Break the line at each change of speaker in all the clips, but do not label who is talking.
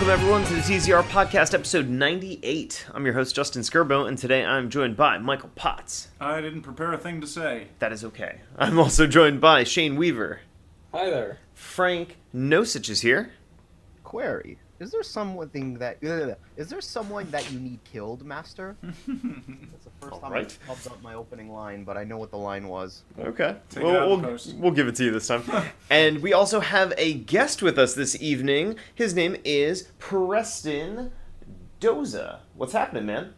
Welcome, everyone, to the TZR Podcast, episode 98. I'm your host, Justin Skirbo, and today I'm joined by Michael Potts.
I didn't prepare a thing to say.
That is okay. I'm also joined by Shane Weaver.
Hi there.
Frank Nosich is here.
Query: Is there something that ugh, is there someone that you need killed, Master? That's the first time
Alright.
I popped up my opening line, but I know what the line was.
Okay.
Take
Well,
it
we'll, we'll give it to you this time. and we also have a guest with us this evening. His name is Preston Doza. What's happening, man?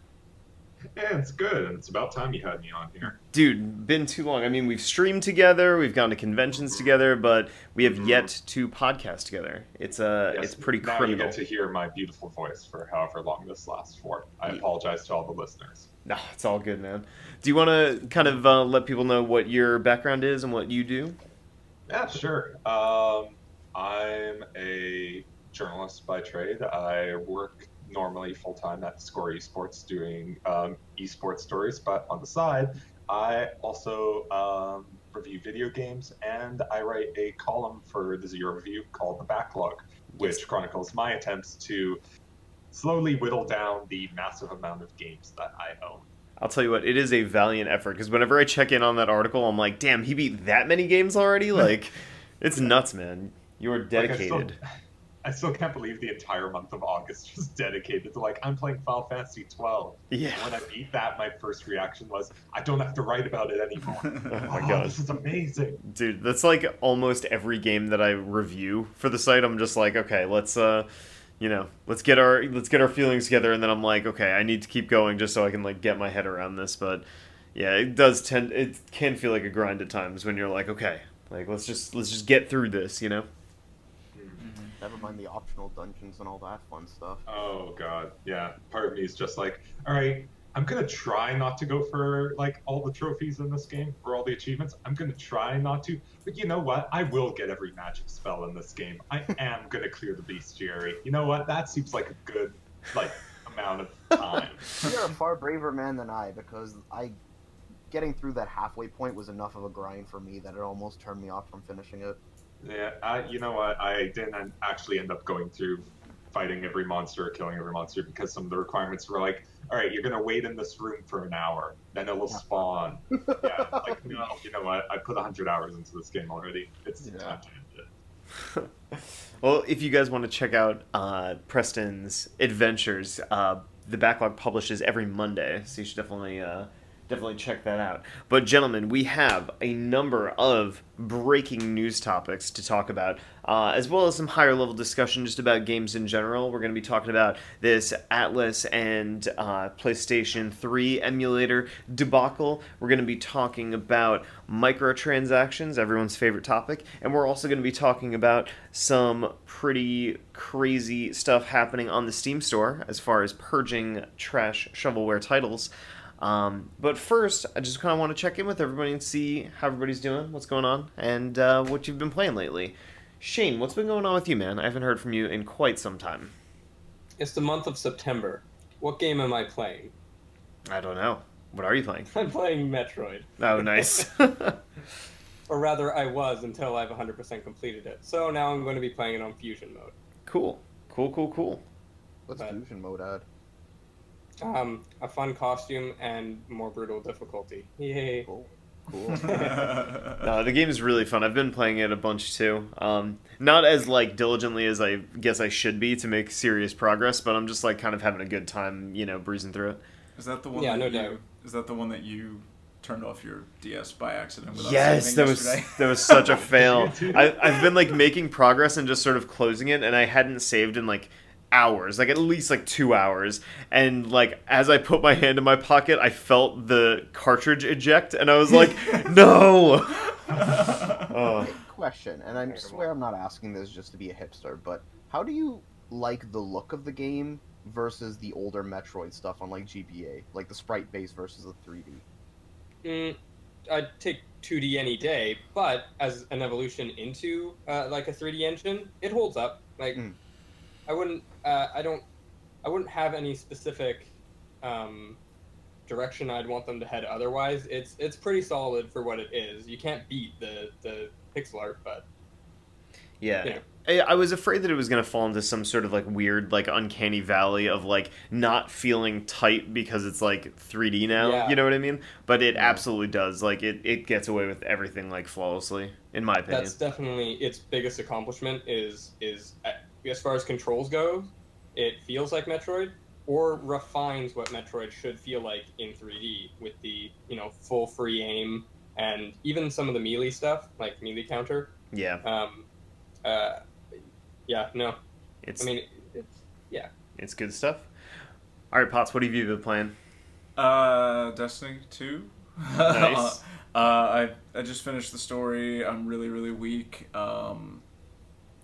Yeah, it's good, and it's about time you had me on here.
Dude, been too long. I mean, we've streamed together, we've gone to conventions together, but we have yet to podcast together. It's uh,
Yes,
it's pretty
now
criminal.
you get to hear my beautiful voice for however long this lasts for. I
Yeah.
apologize to all the listeners.
No, it's all good, man. Do you want to kind of uh, let people know what your background is and what you do?
Yeah, sure. Um, I'm a journalist by trade. I work normally full time at Score Esports doing um, esports stories, but on the side, I also um, review video games and I write a column for the Zero Review called The Backlog, which chronicles my attempts to slowly whittle down the massive amount of games that I own.
I'll tell you what, it is a valiant effort because whenever I check in on that article, I'm like, damn, he beat that many games already? Like, it's nuts, man. You are dedicated.
still- I still can't believe the entire month of August was dedicated to like I'm playing Final Fantasy 12.
Yeah.
And when I beat that, my first reaction was I don't have to write about it anymore.
Oh my
Oh,
god.
this is amazing.
Dude, that's like almost every game that I review for the site. I'm just like, okay, let's uh you know, let's get our let's get our feelings together and then I'm like, okay, I need to keep going just so I can like get my head around this, but yeah, it does tend it can feel like a grind at times when you're like, okay, like let's just let's just get through this, you know?
Never mind the optional dungeons and all that fun stuff.
Oh god, yeah. Part of me is just like, all right, I'm gonna try not to go for like all the trophies in this game or all the achievements. I'm gonna try not to, but you know what? I will get every magic spell in this game. I am gonna clear the bestiary. You know what? That seems like a good like amount of time.
You're a far braver man than I because I getting through that halfway point was enough of a grind for me that it almost turned me off from finishing it.
Yeah, I, you know what? I didn't actually end up going through fighting every monster or killing every monster because some of the requirements were like, all right, you're gonna wait in this room for an hour, then it'll
Yeah.
spawn. yeah, like no, you know what? I put hundred hours into this game already. It's
Yeah.
time to end it.
well, if you guys want to check out uh, Preston's adventures, uh, the backlog publishes every Monday, so you should definitely uh, definitely check that out. But gentlemen, we have a number of breaking news topics to talk about, uh, as well as some higher level discussion just about games in general. We're going to be talking about this Atlus and uh, PlayStation 3 emulator debacle. We're going to be talking about microtransactions, everyone's favorite topic, and we're also going to be talking about some pretty crazy stuff happening on the Steam store as far as purging trash shovelware titles. Um, but first, I just kind of want to check in with everybody and see how everybody's doing, what's going on, and uh, what you've been playing lately. Shane, what's been going on with you, man? I haven't heard from you in quite some time.
It's the month of September. What game am I playing?
I don't know. What are you playing?
I'm playing Metroid.
Oh, nice.
Or rather, I was until I've 100% completed it. So now I'm going to be playing it on Fusion mode.
cool. Cool, cool, cool.
What's
But-
fusion mode at?
Um, a fun costume and more brutal difficulty. Yay.
Cool. Cool.
No, the game is really fun. I've been playing it a bunch too. Um, not as like diligently as I guess I should be to make serious progress, but I'm just like kind of having a good time, you know, breezing through it.
Is that the one?
Yeah,
that
no
you,
doubt.
Is that the one that you turned off your DS by accident? Without
Yes, that was
yesterday?
that was such a fail. I, I've been like making progress and just sort of closing it, and I hadn't saved in like hours, like at least like two hours. And like as I put my hand in my pocket, I felt the cartridge eject, and I was like, no. oh.
Question, and I swear I'm not asking this just to be a hipster, but how do you like the look of the game versus the older Metroid stuff on like GBA, like the sprite base versus the 3D?
Mm, I'd take 2D any day, but as an evolution into uh, like a 3D engine, it holds up. Like,
Mm.
I wouldn't, uh, I don't, I wouldn't have any specific um, direction I'd want them to head. Otherwise, it's it's pretty solid for what it is. You can't beat the the pixel art, but
Yeah.
Yeah.
I, I was afraid that it was going to fall into some sort of like weird, like uncanny valley of like not feeling tight because it's like 3D now.
Yeah.
You know what I mean? But it
Yeah.
absolutely does. Like it, it gets away with everything like flawlessly, in my opinion.
That's definitely its biggest accomplishment. Is is uh, as far as controls go, it feels like Metroid, or refines what Metroid should feel like in 3D with the you know full free aim and even some of the melee stuff like melee counter.
yeah,
Um, uh, yeah, no,
it's
I mean it's yeah.
it's good stuff. All right, Potts, what have you been playing?
Uh, Destiny Two.
Nice.
uh, I I just finished the story. I'm really really weak. Um,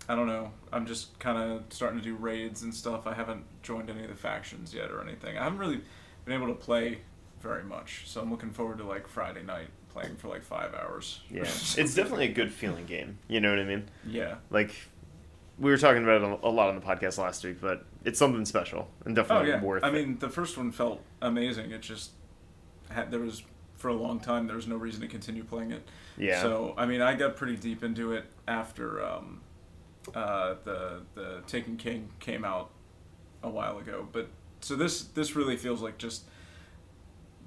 I don't know. I'm just kind of starting to do raids and stuff. I haven't joined any of the factions yet or anything. I haven't really been able to play very much. So I'm looking forward to like Friday night playing for like five hours.
Yeah, it's definitely a good feeling game. You know what I mean?
Yeah.
Like we were talking about it a lot on the podcast last week, but it's something special and definitely Oh
yeah.
worth
I
it.
mean, the first one felt amazing. It just had there was for a long time there was no reason to continue playing it.
yeah.
So I mean, I got pretty deep into it after um, uh, the the Taken King came out a while ago. But so this this really feels like just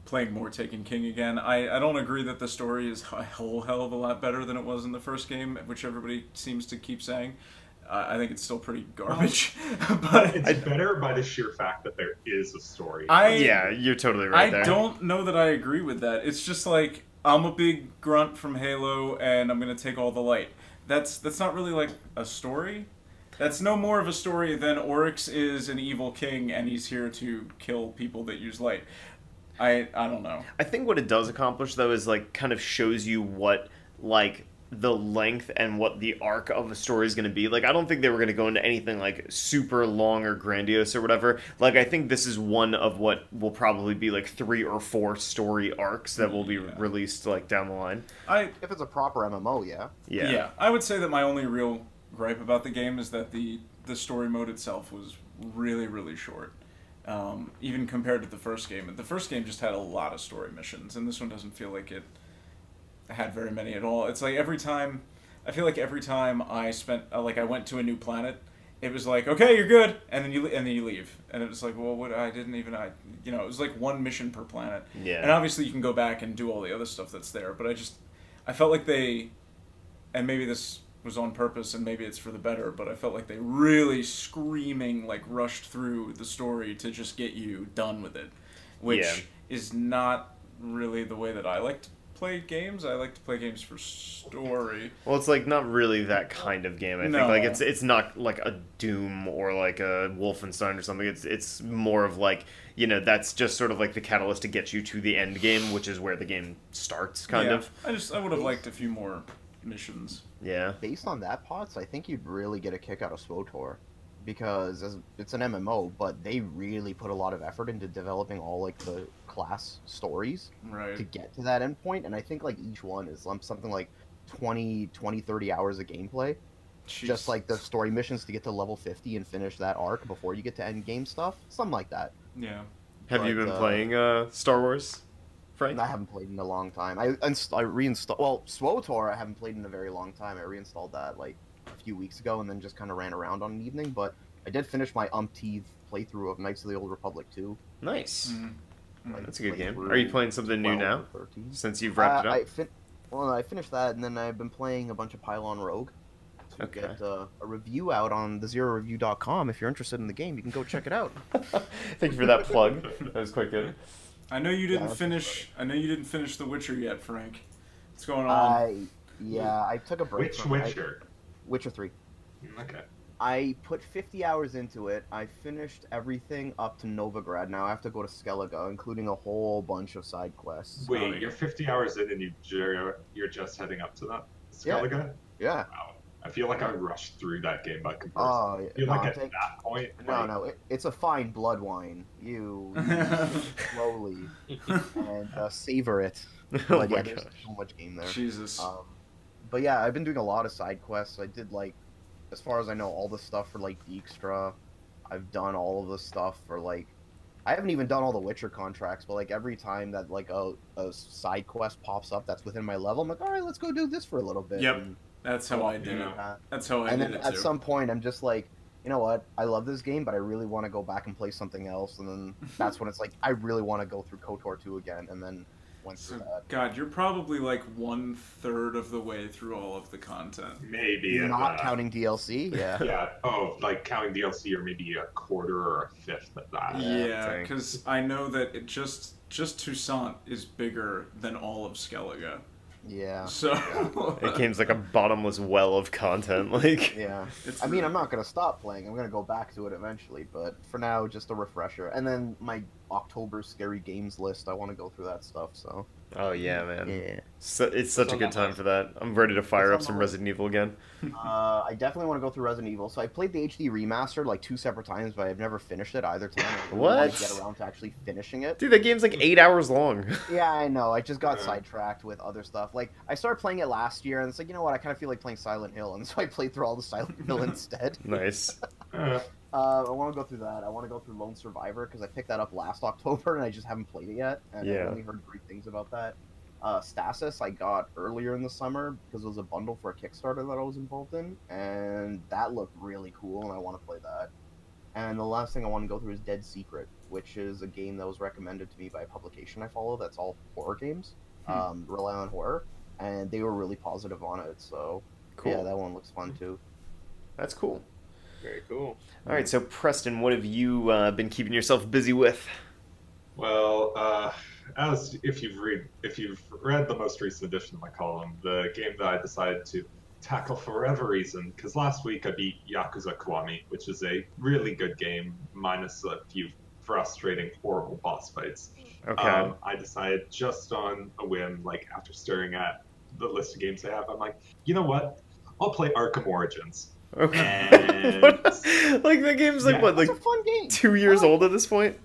playing more Taken King again. I, I don't agree that the story is a whole hell of a lot better than it was in the first game, which everybody seems to keep saying. Uh, I think it's still pretty garbage, but
It's better by the sheer fact that there is a story.
I
yeah, you're totally right
I
there.
don't know that I agree with that. It's just like I'm a big grunt from Halo, and I'm gonna take all the light. That's that's not really like a story. That's no more of a story than Oryx is an evil king, and he's here to kill people that use light. I I don't know.
I think what it does accomplish though is like kind of shows you what like the length and what the arc of a story is going to be. Like I don't think they were going to go into anything like super long or grandiose or whatever. Like I think this is one of what will probably be like three or four story arcs that will be
Yeah.
released like down the line.
I
If it's a proper MMO, yeah.
Yeah. Yeah.
I would say that my only real gripe about the game is that the the story mode itself was really really short. Um, even compared to the first game, the first game just had a lot of story missions, and this one doesn't feel like it had very many at all. It's like every time, I feel like every time I spent uh, like I went to a new planet, it was like okay you're good, and then you and then you leave, and it was like well what I didn't even I you know it was like one mission per planet,
Yeah.
and obviously you can go back and do all the other stuff that's there, but I just I felt like they, and maybe this was on purpose and maybe it's for the better, but I felt like they really screaming like rushed through the story to just get you done with it, which
Yeah.
is not really the way that I like to play games. I like to play games for story.
Well, it's like not really that kind of game. I
No.
think like it's it's not like a Doom or like a Wolfenstein or something. It's it's more of like you know that's just sort of like the catalyst to get you to the end game, which is where the game starts, kind
Yeah.
of.
I just I would have liked a few more missions.
Yeah.
Based on that, Potts, I think you'd really get a kick out of SWTOR. Because as, it's an MMO, but they really put a lot of effort into developing all like the class stories to get to that endpoint, and I think like each one is um, something like 20, 20, 30 hours of gameplay. Just like the story missions to get to level 50 and finish that arc before you get to end game stuff. Something like that.
Yeah.
Have you been
uh,
playing uh, Star Wars, Frank?
I haven't played in a long time. I inst- I reinstalled. Well, SWTOR I haven't played in a very long time. I reinstalled that like a few weeks ago and then just kind of ran around on an evening. But I did finish my umpteenth playthrough of Knights of the Old Republic 2.
Nice.
Mhm. Mhm.
Like,
That's a good game. Are you playing something new now
13.
since you've wrapped
Uh,
it
I
up?
fin- well, I finished that, and then I've been playing a bunch of Pylon Rogue. To
Okay.
get uh, a review out on thezeroreview.com. If you're interested in the game, you can go check it out.
Thank you for that plug. That was quite good.
I know you didn't
that's
finish. I know you didn't finish The Witcher yet, Frank. What's going on?
I yeah, I took a break.
Which
from it. I-
Witcher?
Witcher Three.
Okay.
I put 50 hours into it. I finished everything up to Novigrad. Now I have to go to Skellige, including a whole bunch of side quests.
Wait, you're 50 hours in and you ju- you're just heading up to that
Yeah.
Skellige?
Yeah. yeah.
Wow. I feel like I rushed through that game by comparison.
Oh,
I
yeah.
feel
no,
like
I'm
at
take-
that point,
no,
like,
no. It, it's a fine blood wine. You, you slowly and uh, savor it.
oh
But
my
yeah, there's
gosh.
so much game there.
Jesus.
Um, but yeah, I've been doing a lot of side quests. I did like, as far as I know, all the stuff for like Dijkstra. I've done all of the stuff for like, I haven't even done all the Witcher contracts. But like every time that like a, a side quest pops up that's within my level, I'm like, all right, let's go do this for a little bit.
Yep.
And
That's how I did it.
Uh,
That's how I
and then
it
at
too.
some point, I'm just like, you know what? I love this game, but I really want to go back and play something else. And then that's when it's like, I really want to go through KOTOR 2 again. And then went through
So,
that.
God, you're probably like one third of the way through all of the content.
Maybe if,
Not
uh,
counting DLC, yeah.
Yeah. Oh, like counting DLC or maybe a quarter or a fifth of that.
Yeah,
Yeah, because I know that it just just Toussaint is bigger than all of Skellige.
Yeah.
So
It game's like a bottomless well of content. Like,
Yeah.
It's
I mean,
really-
I'm not going to stop playing. I'm going to go back to it eventually. But for now, just a refresher. And then my October scary games list, I want to go through that stuff. So,
oh yeah, man.
yeah.
So, it's such a good time
list?
for that. I'm ready to fire
What's
up some
the
Resident Evil again.
Uh, I definitely want to go through Resident Evil. So I played the HD remastered like two separate times, but I've never finished it either time. I really wanna
What?
Get around to actually finishing it.
Dude, that game's like eight hours long.
Yeah, I know. I just got
Yeah.
sidetracked with other stuff. Like I started playing it last year, and it's like you know what? I kind of feel like playing Silent Hill, and so I played through all the Silent Hill instead.
nice.
Uh,
I want to go through that. I want to go through Lone Survivor because I picked that up last October, and I just haven't played it yet. And
Yeah.
I only heard great things about that. Uh, Stasis I got earlier in the summer because it was a bundle for a Kickstarter that I was involved in, and that looked really cool, and I want to play that. And the last thing I want to go through is Dead Secret, which is a game that was recommended to me by a publication I follow that's all horror games,
Hmm.
um, rely on horror, and they were really positive on it. So
Cool.
yeah, that one looks fun too.
That's cool.
Very cool.
All right, so Preston, what have you uh, been keeping yourself busy with?
well, uh, as if you've read if you've read the most recent edition of my column, the game that I decided to tackle for whatever reason, because last week I beat Yakuza Kiwami, which is a really good game, minus a few frustrating, horrible boss fights.
Okay.
Um, I decided just on a whim, like after staring at the list of games I have, I'm like, you know what? I'll play Arkham Origins.
Okay.
and-
What? like the game's like
Yeah.
what, like
a fun game.
two years
Oh.
old at this point?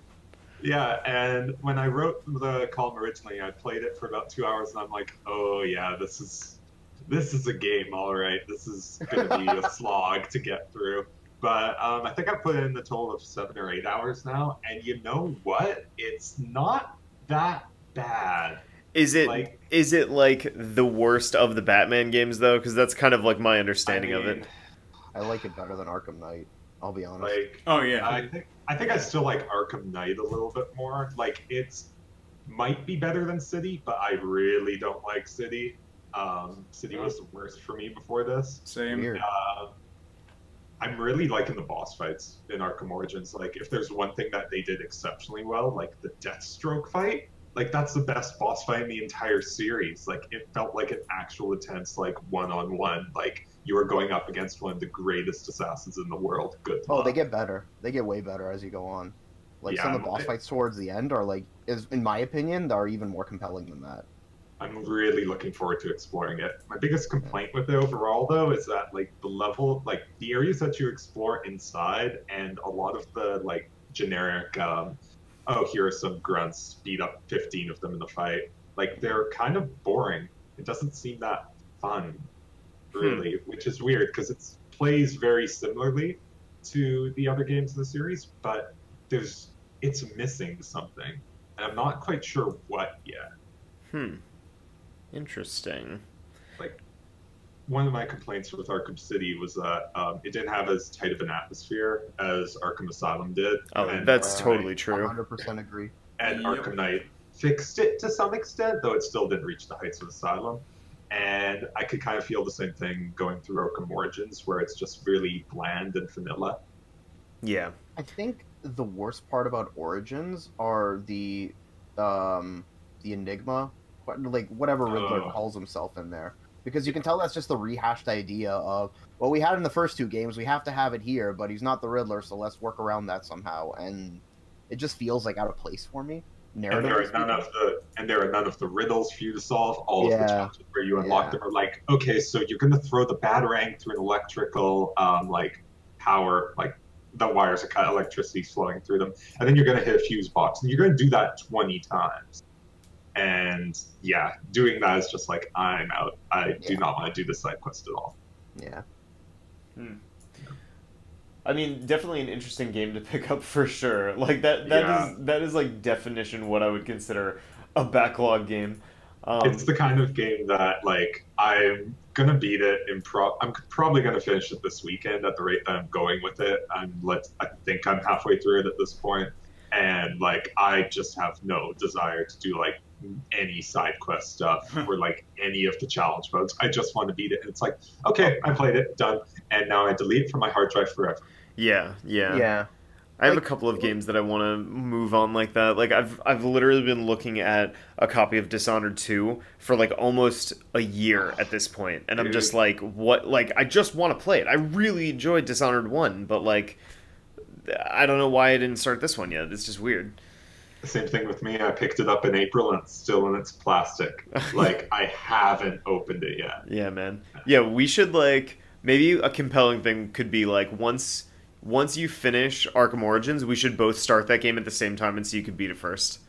Yeah, and when I wrote the column originally, I played it for about two hours, and I'm like, oh yeah, this is this is a game, all right. This is gonna be a slog to get through. But um, I think I put in the total of seven or eight hours now, and you know what? It's not that bad.
Is it
Like-
is it like the worst of the Batman games though? Because that's kind of like my understanding
I
of it.
Mean,
I like it better than Arkham Knight. I'll be honest.
Like,
Oh yeah.
I think I think I still like Arkham Knight a little bit more. Like it's might be better than City, but I really don't like City. Um, City was the worst for me before this.
Same.
Weird.
Uh, I'm really liking the boss fights in Arkham Origins. Like, if there's one thing that they did exceptionally well, like the Deathstroke fight, like that's the best boss fight in the entire series. Like, it felt like an actual intense, like one-on-one. Like you were going up against one of the greatest assassins in the world. Good.
Oh, they get better. They get way better as you go on. Like some of the boss
I-
fights towards the end are like, is in my opinion, are even more compelling than that.
I'm really looking forward to exploring it. My biggest complaint with it overall, though, is that like the level, like the areas that you explore inside, and a lot of the like generic, um, oh, here are some grunts, beat up 15 of them in the fight. Like they're kind of boring. It doesn't seem that fun, really, which is weird because it plays very similarly to the other games in the series, but there's it's missing something, and I'm not quite sure what yet.
Hmm. Interesting.
One of my complaints with Arkham City was that um, it didn't have as tight of an atmosphere as Arkham Asylum did.
Oh,
and,
that's
uh,
totally true.
100% agree.
and
Yep.
Arkham Knight fixed it to some extent, though it still didn't reach the heights of Asylum. And I could kind of feel the same thing going through Arkham Origins, where it's just really bland and vanilla.
Yeah.
I think the worst part about Origins are the, um, the Enigma, like whatever Riddler
Oh.
calls himself in there, because you can tell that's just the rehashed idea of, well, we had in the first two games, we have to have it here, but he's not the Riddler, so let's work around that somehow, and it just feels like out of place for me.
And there are none of the and there are none of the riddles for you to solve. All of the
Yeah.
challenges where you unlock
Yeah.
them are like, okay, so you're gonna throw the batarang through an electrical um, like power, like the wires are cut, electricity flowing through them, and then you're gonna hit a fuse box, and you're gonna do that 20 times. And yeah, doing that is just like I'm out. I do not want to do this side quest at all.
yeah.
I mean, definitely an interesting game to pick up for sure. Like that that is
Yeah.
that is like definition what I would consider a backlog game. Um,
it's the kind of game that like I'm gonna beat it in pro. I'm probably gonna finish it this weekend at the rate that I'm going with it. I'm let. I think I'm halfway through it at this point, and like I just have no desire to do like any side quest stuff or like any of the challenge modes. I just want to beat it. And it's like, okay, I played it, done, and now I delete it from my hard drive forever.
yeah, yeah,
Yeah.
I have
Like-
a couple of games that I want to move on like that. Like I've I've literally been looking at a copy of Dishonored 2 for like almost a year at this point, and I'm just like, what? Like I just want to play it. I really enjoyed Dishonored 1, but like I don't know why I didn't start this one yet. It's just weird.
Same thing with me. I picked it up in April and it's still in its plastic. Like I haven't opened it yet.
Yeah, man. Yeah, we should like maybe a compelling thing could be like once once you finish Arkham Origins, we should both start that game at the same time and see who could beat it first.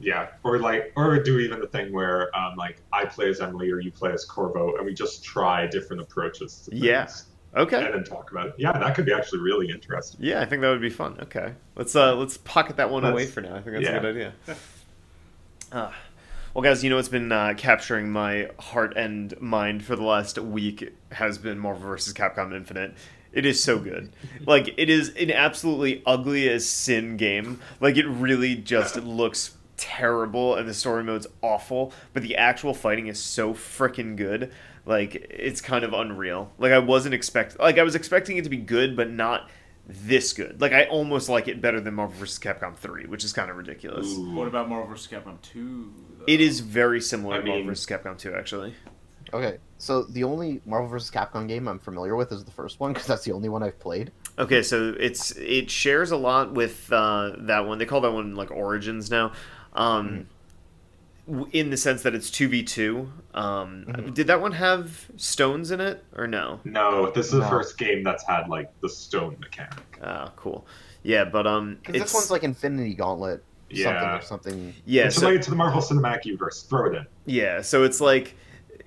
Yeah, or like, or do even the thing where um, like I play as Emily or you play as Corvo, and we just try different approaches to things.
Yeah. Okay.
and then talk about it. Yeah, that could be actually really interesting.
Yeah, I think that would be fun. Okay, let's uh let's pocket that one
Let's-
away for now. I think that's
yeah.
a good idea. Uh, well, guys, you know what's been uh, capturing my heart and mind for the last week has been Marvel vs. Capcom Infinite. It is so good. Like it is an absolutely ugly as sin game. Like it really just looks terrible and the story mode's awful, but the actual fighting is so freaking good. Like it's kind of unreal. Like I wasn't expect like I was expecting it to be good, but not this good. Like I almost like it better than Marvel vs. Capcom 3, which is kind of ridiculous.
Ooh.
What about Marvel vs. Capcom 2?
It is very similar
I
to Marvel
mean-
vs. Capcom 2, actually.
Okay. So the only Marvel vs. Capcom game I'm familiar with is the first one because that's the only one I've played.
Okay, so it's it shares a lot with uh, that one. They call that one like Origins now, um, w in the sense that it's two v two. Um,
Mhm.
Did that one have stones in it or no?
No, this is the first game that's had like the stone mechanic.
Ah, cool. Yeah, but um, it's
this one's like Infinity Gauntlet, something
Yeah.
or something.
yeah,
it's
so,
related to the Marvel Cinematic Universe. Throw it in.
yeah. So it's like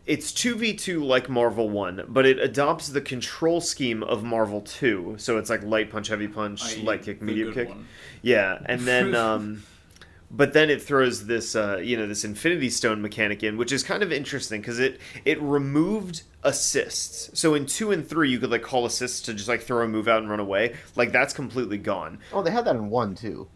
it's two v two like Marvel one, but it adopts the control scheme of Marvel two. So it's like light punch, heavy punch,
i.e.
light kick, medium kick.
one.
Yeah, and then um but then it throws this uh you know this infinity stone mechanic in, which is kind of interesting cuz it it removed assists. So in 2 and 3 you could like call assists to just like throw a move out and run away. Like that's completely gone.
Oh, they had that in one too.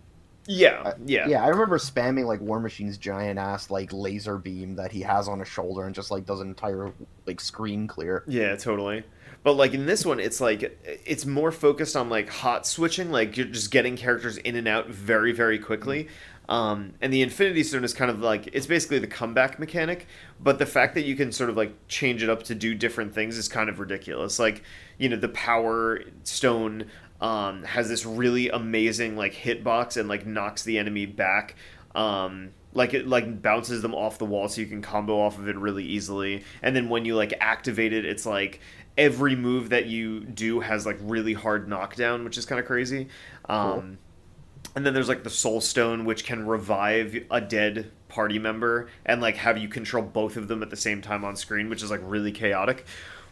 Yeah,
I-
yeah.
Yeah, I remember spamming like War Machine's giant ass like laser beam that he has on his shoulder and just like does an entire like screen clear.
Yeah, totally. But like in this one, it's like it's more focused on like hot switching, like you're just getting characters in and out very, very quickly. Um, and the Infinity Stone is kind of like it's basically the comeback mechanic, but the fact that you can sort of like change it up to do different things is kind of ridiculous. Like you know, the Power Stone um, has this really amazing like hitbox and like knocks the enemy back. Um, like it like bounces them off the wall so you can combo off of it really easily and then when you like activate it it's like every move that you do has like really hard knockdown which is kind of crazy um and then there's like the soul stone which can revive a dead party member and like have you control both of them at the same time on screen which is like really chaotic.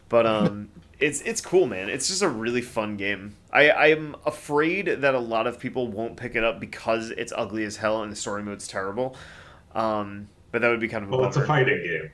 But um it's it's cool man. It's just a really fun game. I i'm afraid that a lot of people won't pick it up because it's ugly as hell and the story mode's terrible. Um but that would be kind of a
Well, it's a fighting game.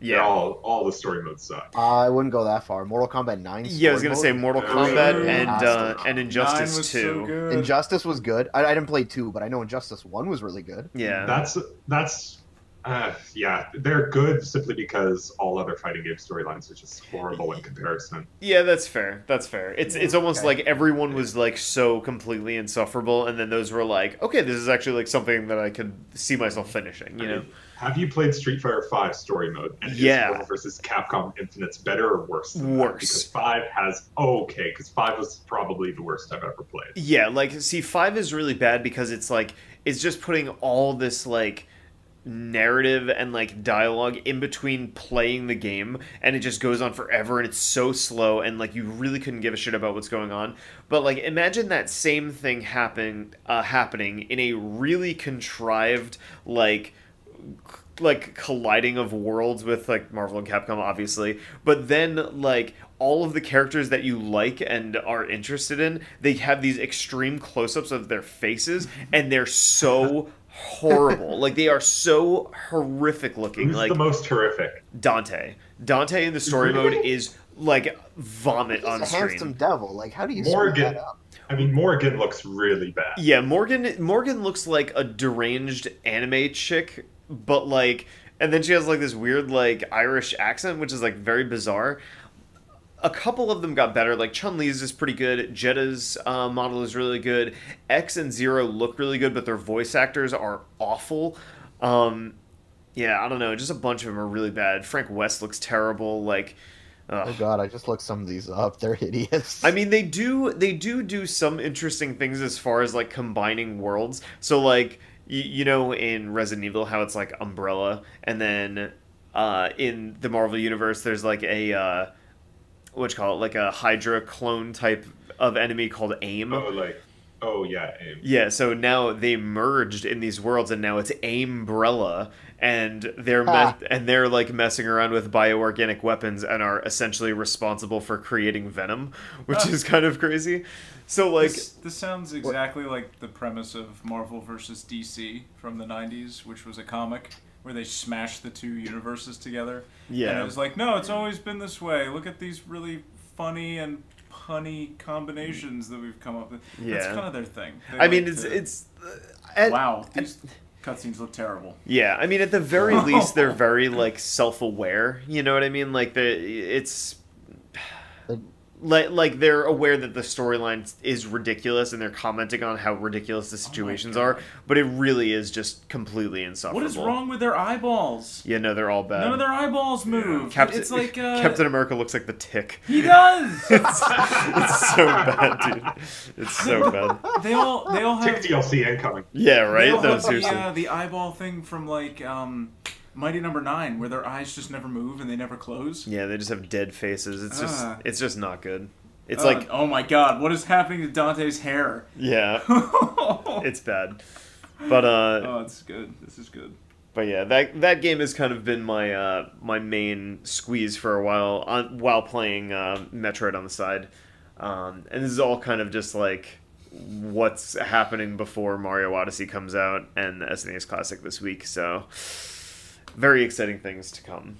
Yeah
All all the story modes suck.
I wouldn't go that far. Mortal Kombat 9.
yeah i was gonna say mortal kombat
yeah.
and uh
Fantastic.
and
Nine
injustice
was
2
so good.
Injustice was good. I, I didn't play 2, but I know Injustice 1 was really good.
yeah
That's that's uh, yeah, they're good simply because all other fighting game storylines are just horrible in comparison.
Yeah, that's fair. That's fair. It's it's almost
Okay.
like everyone was like so completely insufferable, and then those were like, okay, this is actually like something that I could see myself finishing. You know?
Have you played Street Fighter Five story mode? And
Yeah.
Marvel versus Capcom Infinite's better or worse? Than that?
Worse.
Because Five has okay, because Five was probably the worst I've ever played.
Yeah, like see, five is really bad because it's like it's just putting all this like narrative and like dialogue in between playing the game and it just goes on forever and it's so slow and like you really couldn't give a shit about what's going on but like imagine that same thing happen uh, happening in a really contrived like like colliding of worlds with like Marvel and Capcom obviously but then like all of the characters that you like and are interested in they have these extreme close-ups of their faces and they're so horrible. like they are so horrific looking.
Who's
like
the most horrific?
Dante. Dante in the story mode is like vomit
He's
on
a handsome devil. Like, how do you screw
Morrigan.
that up?
I mean, Morrigan looks really bad.
Yeah, Morrigan Morrigan looks like a deranged anime chick, but like and then she has like this weird like Irish accent which is like very bizarre. A couple of them got better. Like Chun Li's is pretty good. Jedah's uh, model is really good. X and Zero look really good, but their voice actors are awful. Um, yeah, I don't know. Just a bunch of them are really bad. Frank West looks terrible. Like, ugh.
Oh god, I just looked some of these up. They're hideous.
I mean, they do they do do some interesting things as far as like combining worlds. So like you, you know in Resident Evil how it's like Umbrella, and then uh, in the Marvel universe there's like a uh, what you call it like a Hydra clone type of enemy called AIM.
Oh, like, oh yeah, aim.
Yeah, so now they merged in these worlds, and now it's Aimbrella, and they're me- and they're like messing around with bioorganic weapons and are essentially responsible for creating venom, which
Ah.
is kind of crazy. So like,
this, this sounds exactly like the premise of Marvel versus DC from the 90s, which was a comic where they smashed the two universes together.
Yeah, And
it was like, no, it's always been this way. Look at these really funny and punny combinations that we've come up with.
Yeah, That's
kind of their thing. They
I mean it's
to-
it's uh, at,
wow, these cutscenes look terrible.
Yeah, I mean, at the very least, they're very like self-aware. You know what I mean? Like the it's
Like-
like like they're aware that the storyline is ridiculous, and they're commenting on how ridiculous the situations
God.
are. But it really is just completely insufferable.
What is wrong with their eyeballs?
Yeah, no, they're all bad.
None of their eyeballs move.
Captain,
it's like uh,
Captain America looks like the Tick.
He does.
It's, it's so bad, dude. It's so bad.
they all they all have
Tick
have
DLC incoming.
Yeah,
They
right.
all
No,
have the, uh, the eyeball thing from like um, Mighty Number Nine, where their eyes just never move and they never close.
Yeah, they just have dead faces. It's just,
Ah.
it's just not good. It's
Uh,
like,
oh my god, what is happening to Dante's hair?
yeah, it's bad. But uh, oh,
it's good. This is good.
But yeah, that that game has kind of been my uh, my main squeeze for a while on, while playing uh, Metroid on the side, um, and this is all kind of just like what's happening before Mario Odyssey comes out and the SNES Classic this week. So very exciting things to come.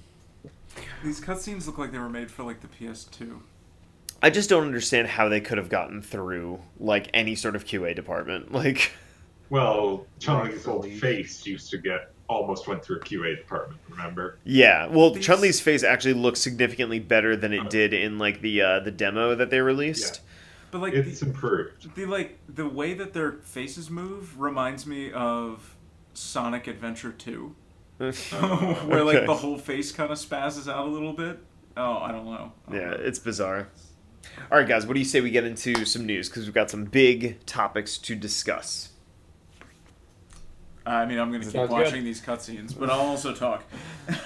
These cutscenes look like they were made for like the PS2.
I just don't understand how they could have gotten through like any sort of QA department. Like,
Well, Chun Li's old face used to get almost went through a QA department. Remember?
yeah, well,
These-
Chun Li's face actually looks significantly better than it did in like the uh, the demo that they released.
But like
It's
the,
improved.
the like the way that their faces move reminds me of Sonic Adventure 2. where like
Okay.
the whole face kind of spazzes out a little bit. Oh, I don't know. I don't
Yeah,
know.
it's bizarre. All right, guys, what do you say we get into some news? Because we've got some big topics to discuss.
I mean, I'm gonna keep
Sounds
watching
good.
these cutscenes, but I'll also talk.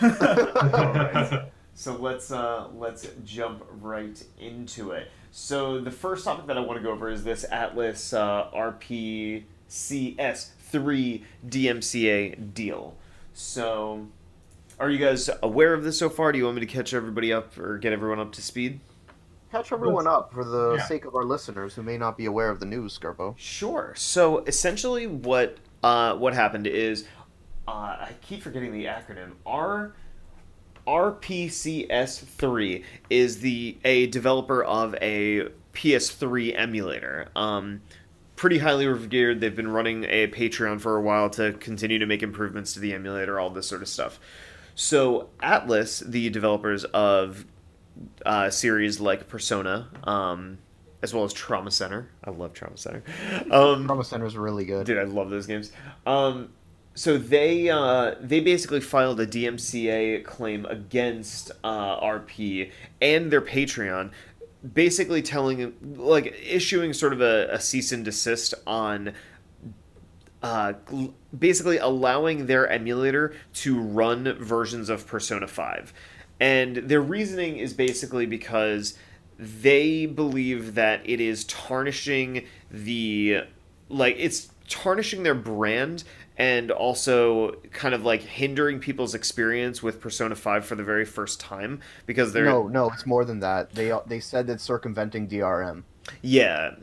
So let's uh, let's jump right into it. So the first topic that I want to go over is this Atlus uh, RPCS3 DMCA deal. So, are you guys aware of this so far? Do you want me to catch everybody up or get everyone up to speed?
Catch everyone up for the
Yeah.
sake of our listeners who may not be aware of the news, Scarpo.
Sure. So essentially, what uh, what happened is, uh, I keep forgetting the acronym. R RPCS3 is the a developer of a PS3 emulator. Um, pretty highly revered. They've been running a Patreon for a while to continue to make improvements to the emulator, all this sort of stuff. So Atlus, the developers of uh, series like Persona, um, as well as Trauma Center. I love Trauma Center. Um,
Trauma is really good.
Dude, I love those games. Um, so they uh, they basically filed a DMCA claim against uh, RP and their Patreon, basically telling like issuing sort of a, a cease and desist on. Uh, basically allowing their emulator to run versions of Persona 5. And their reasoning is basically because they believe that it is tarnishing the like it's tarnishing their brand and also kind of like hindering people's experience with Persona 5 for the very first time because they're
No, no, it's more than that. They they said that circumventing DRM.
yeah.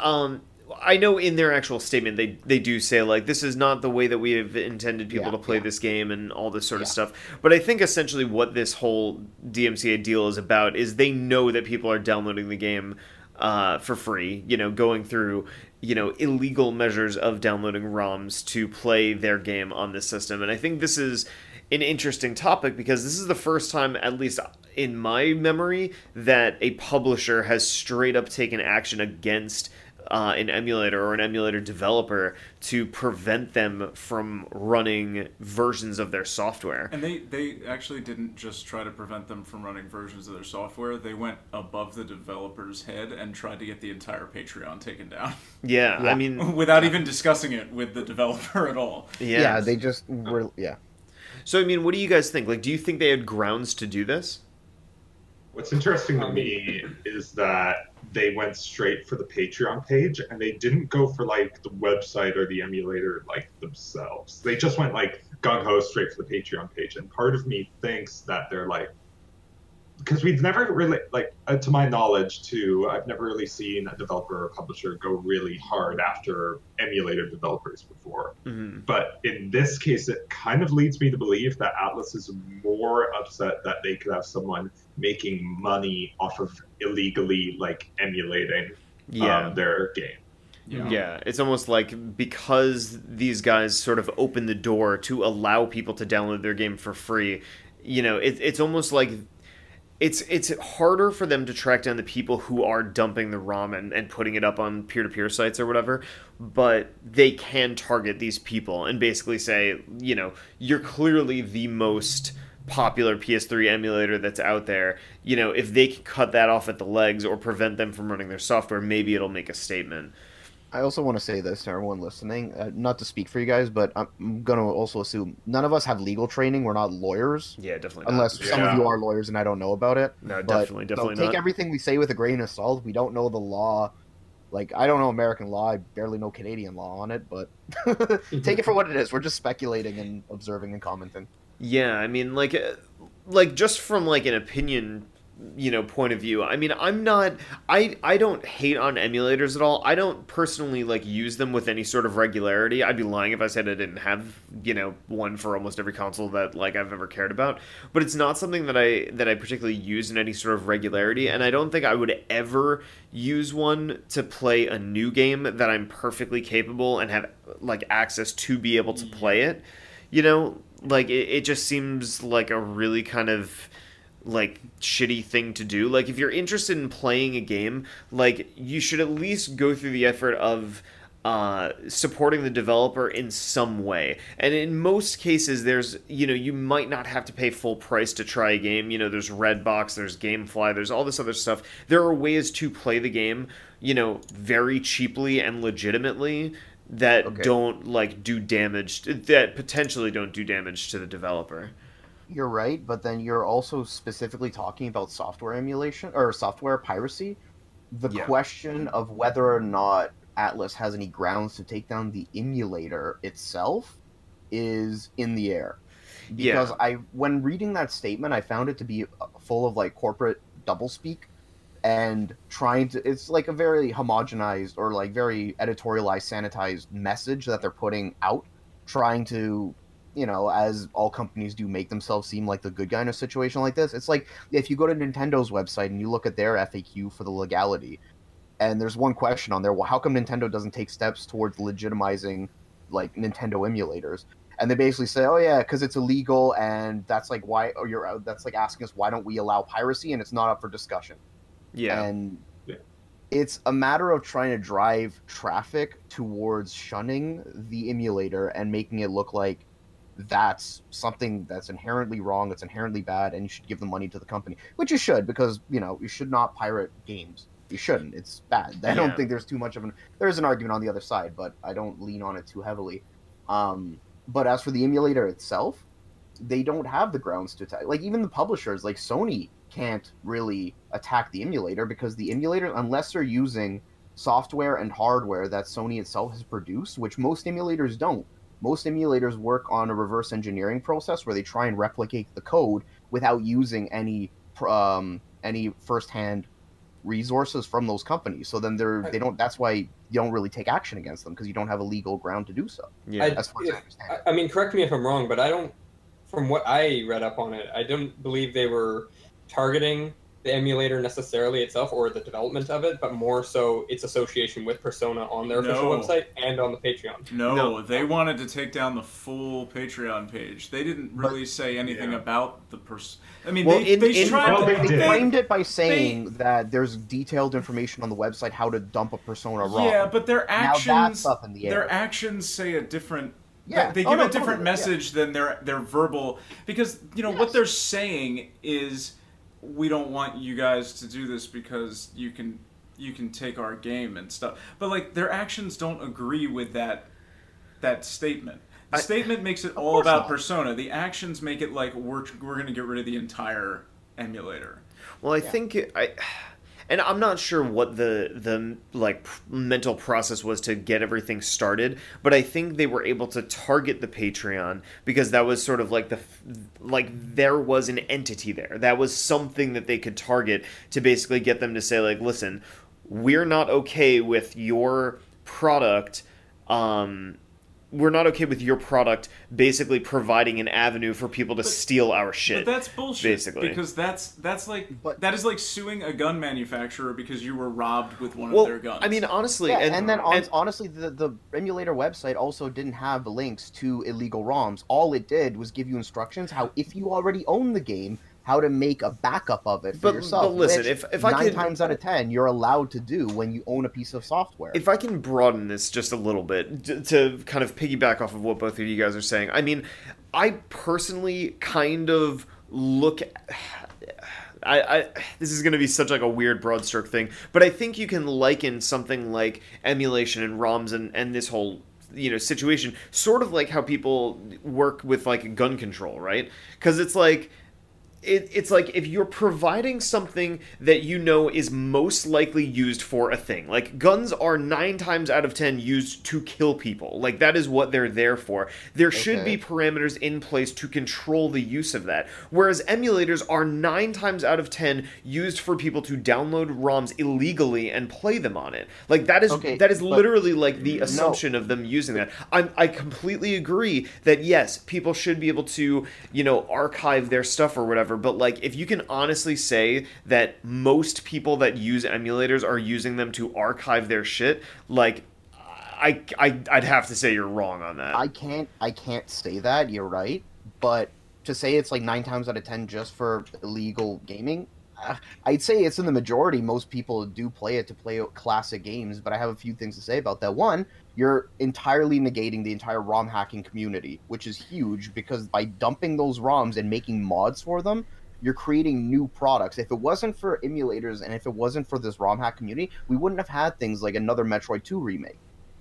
Um I know in their actual statement they they do say like this is not the way that we have intended people
Yeah,
to play
yeah.
this game and all this sort of stuff. But I think essentially what this whole DMCA deal is about is they know that people are downloading the game uh, for free. You know, going through you know illegal measures of downloading ROMs to play their game on this system, and I think this is an interesting topic because this is the first time, at least in my memory, that a publisher has straight up taken action against uh, an emulator or an emulator developer to prevent them from running versions of their software.
And they, they actually didn't just try to prevent them from running versions of their software. They went above the developer's head and tried to get the entire Patreon taken down
Yeah, I mean,
without even discussing it with the developer at all.
yeah.
Yeah, they just were. Yeah.
so, I mean, what do you guys think? Like, do you think they had grounds to do this?
What's interesting to me is that they went straight for the Patreon page and they didn't go for like the website or the emulator like themselves. They just went like gung ho straight for the Patreon page. And part of me thinks that they're like, because we've never really like uh, to my knowledge too i've never really seen a developer or publisher go really hard after emulator developers before
hmm
but in this case, it kind of leads me to believe that Atlus is more upset that they could have someone making money off of illegally like emulating
Yeah.
um, their game.
Yeah.
Yeah, it's almost like because these guys sort of open the door to allow people to download their game for free, you know, it, it's almost like it's it's harder for them to track down the people who are dumping the ROM and, and putting it up on peer to peer sites or whatever, but they can target these people and basically say, you know, you're clearly the most popular PS3 emulator that's out there. You know, if they can cut that off at the legs or prevent them from running their software, maybe it'll make a statement.
I also want to say this to everyone listening, uh, not to speak for you guys, but I'm going to also assume none of us have legal training. We're not lawyers,
Yeah, definitely. not.
unless some of you are lawyers and I don't know about it.
No,
But-
definitely,
so
definitely
take everything we say with a grain of salt. We don't know the law. Like I don't know American law. I barely know Canadian law on it, but take it for what it is. We're just speculating and observing and commenting.
Yeah, I mean, like, uh, like just from like an opinion, you know, point of view. I mean, I'm not. I I don't hate on emulators at all. I don't personally like use them with any sort of regularity. I'd be lying if I said I didn't have you know one for almost every console that like I've ever cared about. But it's not something that I that I particularly use in any sort of regularity, and I don't think I would ever use one to play a new game that I'm perfectly capable and have like access to be able to play it you know like it, it just seems like a really kind of like shitty thing to do. Like if you're interested in playing a game like you should at least go through the effort of uh, supporting the developer in some way. And in most cases there's you know you might not have to pay full price to try a game. You know there's redbox there's gamefly there's all this other stuff. There are ways to play the game you know very cheaply and legitimately that
Okay.
don't like do damage that potentially don't do damage to the developer
You're right, but then you're also specifically talking about software emulation or software piracy. The
Yeah.
question of whether or not Atlus has any grounds to take down the emulator itself is in the air.
Yeah.
Because I, when reading that statement, I found it to be uh, full of like corporate doublespeak and trying to. It's like a very homogenized or like very editorialized, sanitized message that they're putting out, trying to you know, as all companies do, make themselves seem like the good guy in a situation like this. It's like if you go to Nintendo's website and you look at their FAQ for the legality, and there's one question on there: Well, how come Nintendo doesn't take steps towards legitimizing like Nintendo emulators? And they basically say, "Oh yeah, because it's illegal, and that's like why, or you're uh, that's like asking us why don't we allow piracy, and it's not up for discussion."
Yeah
And
Yeah.
it's a matter of trying to drive traffic towards shunning the emulator and making it look like that's something that's inherently wrong, that's inherently bad, and you should give the money to the company, which you should because you know you should not pirate games. You shouldn't. It's bad. I
Yeah.
don't think there's too much of an. There's an argument on the other side, but I don't lean on it too heavily. Um, but as for the emulator itself, they don't have the grounds to attack. Like even the publishers, like Sony, can't really attack the emulator because the emulator, unless they're using software and hardware that Sony itself has produced, which most emulators don't. Most emulators work on a reverse engineering process where they try and replicate the code without using any pr- um, any firsthand resources from those companies. So then they're they don't. That's why you don't really take action against them because you don't have a legal ground to do so.
Yeah.
I-
As far as I understand.
I, I mean, correct me if I'm wrong, but I don't. From what I read up on it, I don't believe they were targeting the emulator necessarily itself or the development of it, but more so its association with Persona on their official website and on the Patreon.
No,
No.
they wanted to take down the full Patreon page. They didn't
But-
really say anything
Yeah.
about the person. I mean,
Well,
they,
in-
they
in-
tried
Well,
to.
they
They
did.
framed it by saying that there's detailed information on the website how to dump a persona ROM.
Yeah, but their
now
actions.
that's up in the air.
their actions say a different
Yeah.
they
Oh,
give
no,
a different
totally, yeah.
message than their their verbal because you know what they're saying is we don't want you guys to do this because you can you can take our game and stuff but like their actions don't agree with that that statement the
I-
statement makes it all about
not.
persona the actions make it like we're we're going to get rid of the entire emulator
Well, I
Yeah.
think I, and I'm not sure what the the like mental process was to get everything started, but I think they were able to target the Patreon because that was sort of like the like there was an entity there. That was something that they could target to basically get them to say like, listen, we're not okay with your product. Um, we're not okay with your product basically providing an avenue for people to
But-
steal our shit.
But that's bullshit.
basically.
because that's that's like
But-
that is like suing a gun manufacturer because you were robbed with one
well,
of their guns.
I mean, honestly,
Yeah,
and,
and, then hon-
and-
honestly, the, the emulator website also didn't have links to illegal ROMs. All it did was give you instructions how, if you already own the game, how to make a backup of it for
But-
yourself.
but listen, if- if I
nine times out of ten you're allowed to do when you own a piece of software.
if I can broaden this just a little bit d- to kind of piggyback off of what both of you guys are saying, I mean, I personally kind of look. I, I this is going to be such like a weird broad stroke thing, but I think you can liken something like emulation and ROMs and and this whole you know situation sort of like how people work with like gun control, right? Because it's like it, it's like if you're providing something that you know is most likely used for a thing like guns are nine times out of ten used to kill people. Like that is what they're there for. There should be parameters in place to control the use of that. Whereas emulators are nine times out of ten used for people to download roms illegally and play them on it. Like that is
Okay,
that is literally like the assumption of them using that. I'm, i completely agree that yes people should be able to you know archive their stuff or whatever but like if you can honestly say that most people that use emulators are using them to archive their shit like i, I i'd have to say you're wrong on that
I can't I can't say that. You're right, but to say it's like nine times out of ten just for illegal gaming, uh, I'd say it's in the majority. Most people do play it to play classic games, but I have a few things to say about that. One, you're entirely negating the entire ROM hacking community, which is huge because by dumping those ROMs and making mods for them, you're creating new products. If it wasn't for emulators and if it wasn't for this ROM hack community, we wouldn't have had things like another Metroid 2 remake.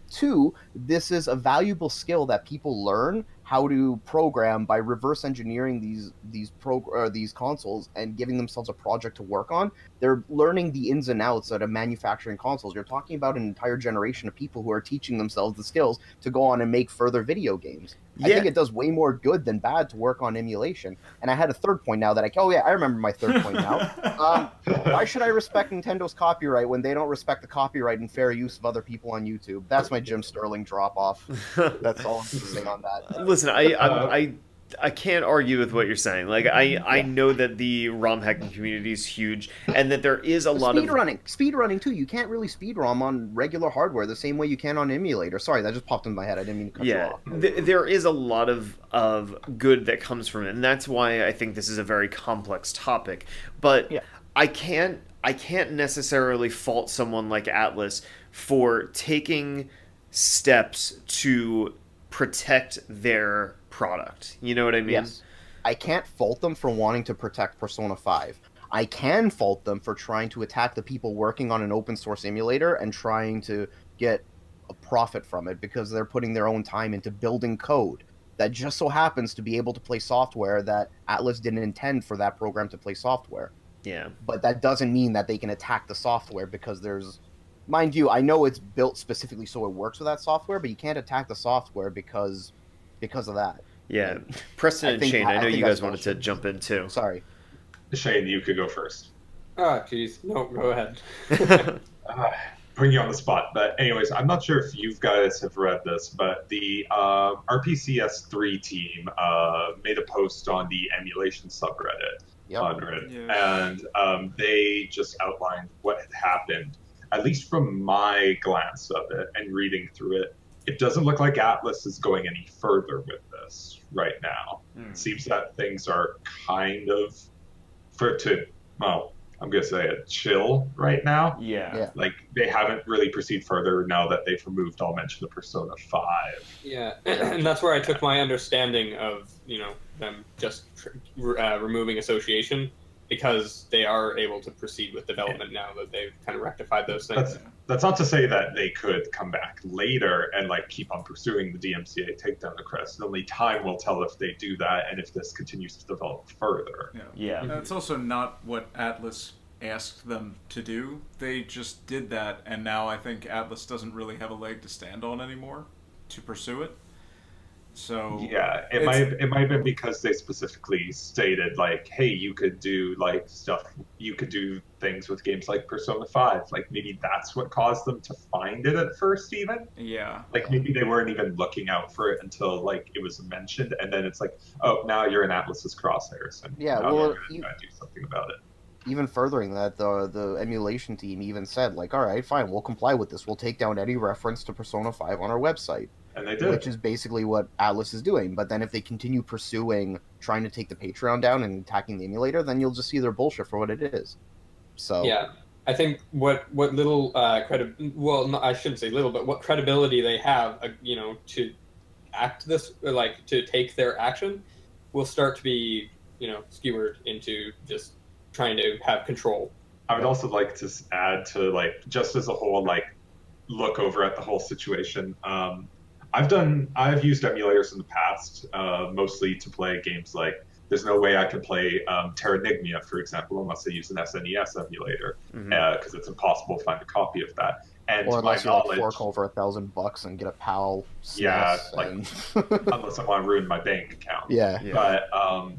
Two, this is a valuable skill that people learn how to program by reverse engineering these these pro or these consoles and giving themselves a project to work on. They're learning the ins and outs out of manufacturing consoles. You're talking about an entire generation of people who are teaching themselves the skills to go on and make further video games. I
Yeah.
think it does way more good than bad to work on emulation. And I had a third point now that I oh yeah I remember my third point now. Um, why should I respect Nintendo's copyright when they don't respect the copyright and fair use of other people on YouTube? That's my Jim Sterling drop off. That's all I'm saying on that.
Listen, I, I I I can't argue with what you're saying. Like I mm-hmm. I know that the ROM hacking community is huge, and that there is a lot
speed
of
running, speed running too. You can't really speed ROM on regular hardware the same way you can on emulator. Sorry, that just popped in my head. I didn't mean to cut you
yeah
off.
th- there is a lot of of good that comes from it and that's why i think this is a very complex topic but
Yeah.
i can't i can't necessarily fault someone like Atlus for taking steps to protect their product you know what i mean
Yes. I can't fault them for wanting to protect Persona 5. I can fault them for trying to attack the people working on an open source emulator and trying to get a profit from it because they're putting their own time into building code that just so happens to be able to play software that Atlus didn't intend for that program to play software.
yeah
But that doesn't mean that they can attack the software because there's mind you, I know it's built specifically so it works with that software, but you can't attack the software because because of that.
Yeah preston
I
and
think-
shane i
I
know
think
you guys wanted to
bullshit.
jump in too
Sorry.
Shane, you could go first.
Ah, jeez. No, go ahead.
Uh, putting you on the spot. But anyways, I'm not sure if you guys have read this, but the uh, RPCS3 team uh, made a post on the emulation subreddit
Yep.
on Reddit,
Yeah.
and um, they just outlined what had happened. At least from my glance of it and reading through it, it doesn't look like Atlus is going any further with this right now.
Hmm.
It seems that things are kind of for to well, I'm gonna say a chill right now.
Yeah.
Yeah.
Like they haven't really proceeded further now that they've removed all mention of Persona Five.
Yeah, and that's where I took my understanding of you know them just uh, removing association because they are able to proceed with development now that they've kind of rectified those things.
That's that's not to say that they could come back later and like keep on pursuing the DMCA takedown request. Only time will tell if they do that and if this continues to develop further.
Yeah.
Yeah.
And it's also not what Atlus asked them to do. They just did that, and now I think Atlus doesn't really have a leg to stand on anymore to pursue it. So
Yeah, it
It's-
might it might have been because they specifically stated like, hey, you could do like stuff, you could do things with games like Persona Five. Like maybe that's what caused them to find it at first, even.
yeah,
Like maybe they weren't even looking out for it until like it was mentioned, and then it's like, oh, now you're in Atlus's crosshairs, and
Yeah,
now
well,
they're
you-
gonna do something about it.
even furthering that, the the emulation team even said like, all right, fine, we'll comply with this. We'll take down any reference to Persona 5 on our website,
And they did.
which is basically what Atlus is doing. But then if they continue pursuing trying to take the Patreon down and attacking the emulator, then you'll just see their bullshit for what it is. So
Yeah, I think what what little uh, credi- well, no, I shouldn't say little, but what credibility they have, uh, you know, to act this or like to take their action, will start to be you know skewered into just trying to have control.
I would also like to add to like just as a whole like look over at the whole situation. Um, I've done I've used emulators in the past, uh, mostly to play games like. There's no way I can play um, Terranigma, for example, unless I use an SNES emulator, because it's impossible to find a copy of that. And
or
to my
unless you like
knowledge,
fork over a thousand bucks and get a PAL.
Yeah, like-
and-
unless I want to ruin my bank account.
yeah,
Yeah.
But um,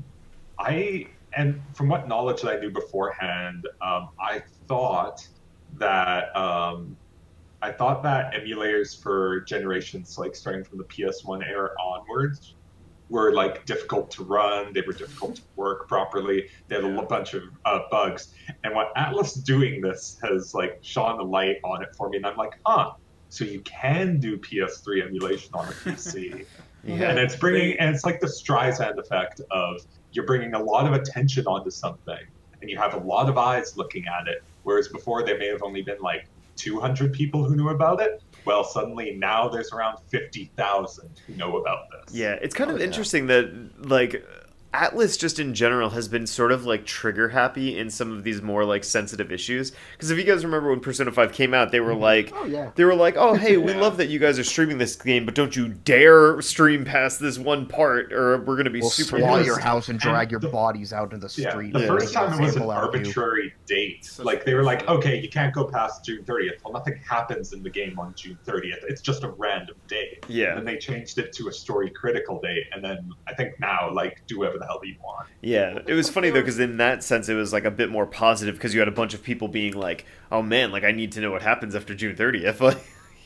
I and from what knowledge that I knew beforehand, um, I thought that um, I thought that emulators for generations like starting from the PS1 era onwards were like difficult to run. They were difficult to work properly. They had a
Yeah.
bunch of uh, bugs. And what Atlus doing this has like shone a light on it for me, and I'm like, huh. So you can do PS3 emulation on a PC
Yeah.
and it's bringing and it's like the Streisand effect of you're bringing a lot of attention onto something and you have a lot of eyes looking at it whereas before there may have only been like 200 people who knew about it well suddenly now there's around 50,000 who know about this
Yeah, it's kind
Oh,
of
yeah.
interesting that like Atlus just in general has been sort of like trigger happy in some of these more like sensitive issues. Because if you guys remember when Persona 5 came out, they were mm-hmm. like
oh yeah.
they were like, "Oh, hey, we
Yeah.
love that you guys are streaming this game, but don't you dare stream past this one part, or we're gonna be
We'll
super."
swat
pissed.
your house and drag your
the-
bodies out in the street.
yeah,
street.
the first time it was an
example out of you.
arbitrary date.
Such
like they were like, okay, you can't go past June 30th. Well, nothing happens in the game on June 30th. It's just a random date.
Yeah.
And then they changed it to a story critical date, and then I think now, like, do whatever the hell you want.
Yeah, it was funny though because in that sense it was like a bit more positive because you had a bunch of people being like, "Oh man, like I need to know what happens after June 30th." Like,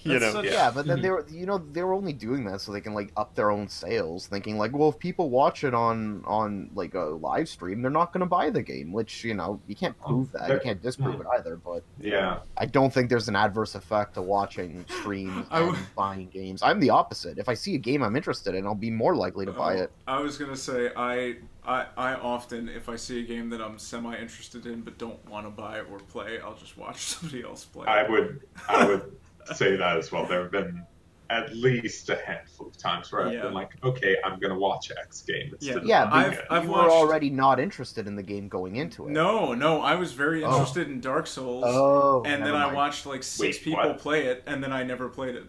you
That's
know,
such-
Yeah, but then mhm. they were, you know, they were only doing that so they can like up their own sales, thinking like, well, if people watch it on on like a live stream, they're not going to buy the game. Which you know, you can't oh, prove that, you can't disprove it hmm. either. But
Yeah.
I don't think there's an adverse effect to watching streams and
w-
buying games. I'm the opposite. If I see a game I'm interested in, I'll be more likely to buy
Oh,
it.
I was gonna say I, I I often if I see a game that I'm semi interested in but don't want to buy or play, I'll just watch somebody else play.
I would I would say that as well. There have been at least a handful of times where I've
Yeah.
been like, okay, I'm gonna watch X game.
Yeah.
instead of
Yeah,
buying
I've-
it.
I've
you
watched-
were already not interested in the game going into it.
No, no, I was very
Oh.
interested in Dark Souls,
Oh,
and then
never
I watched like six
Wait,
people
what?
play it, and then I never played it.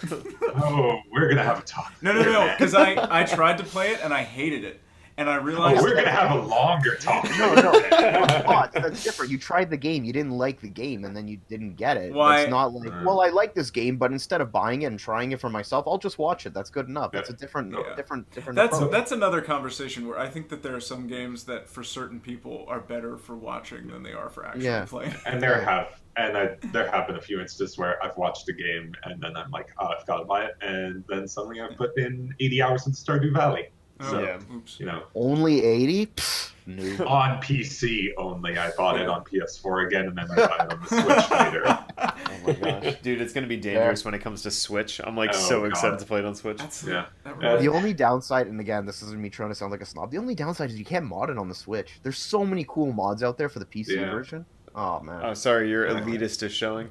oh, we're gonna have a talk.
No, no, no, because I I tried to play it and I hated it, and I
Oh,
realized
we're gonna have a longer talk.
No, no, no, that's different. You tried the game, you didn't like the game, and then you didn't get it.
Why-
It's not like, well, I like this game, but instead of buying it and trying it for myself, I'll just watch it. That's good enough. That's a different,
Yeah.
different, different.
That's
approach.
that's another conversation where I think that there are some games that for certain people are better for watching than they are for actually
Yeah.
playing.
And there have and I, there have been a few instances where I've watched a game and then I'm like, oh, I've got to buy it, and then suddenly I've put in 80 hours into Stardew Valley.
Oh,
So,
Yeah.
oops.
you know,
Only eighty. Pfft, no.
on PC only. I bought it on PS4 again, and then I bought it on the Switch later.
Oh my gosh, dude, it's gonna be dangerous when it comes to Switch. I'm like
Oh,
so
God.
excited to play it on Switch.
That's
Yeah.
That
Uh,
really,
The only downside, and again, this isn't me trying to sound like a snob. The only downside is you can't mod it on the Switch. There's so many cool mods out there for the PC
Yeah.
version. Oh man,
Oh, sorry, your elitist is showing.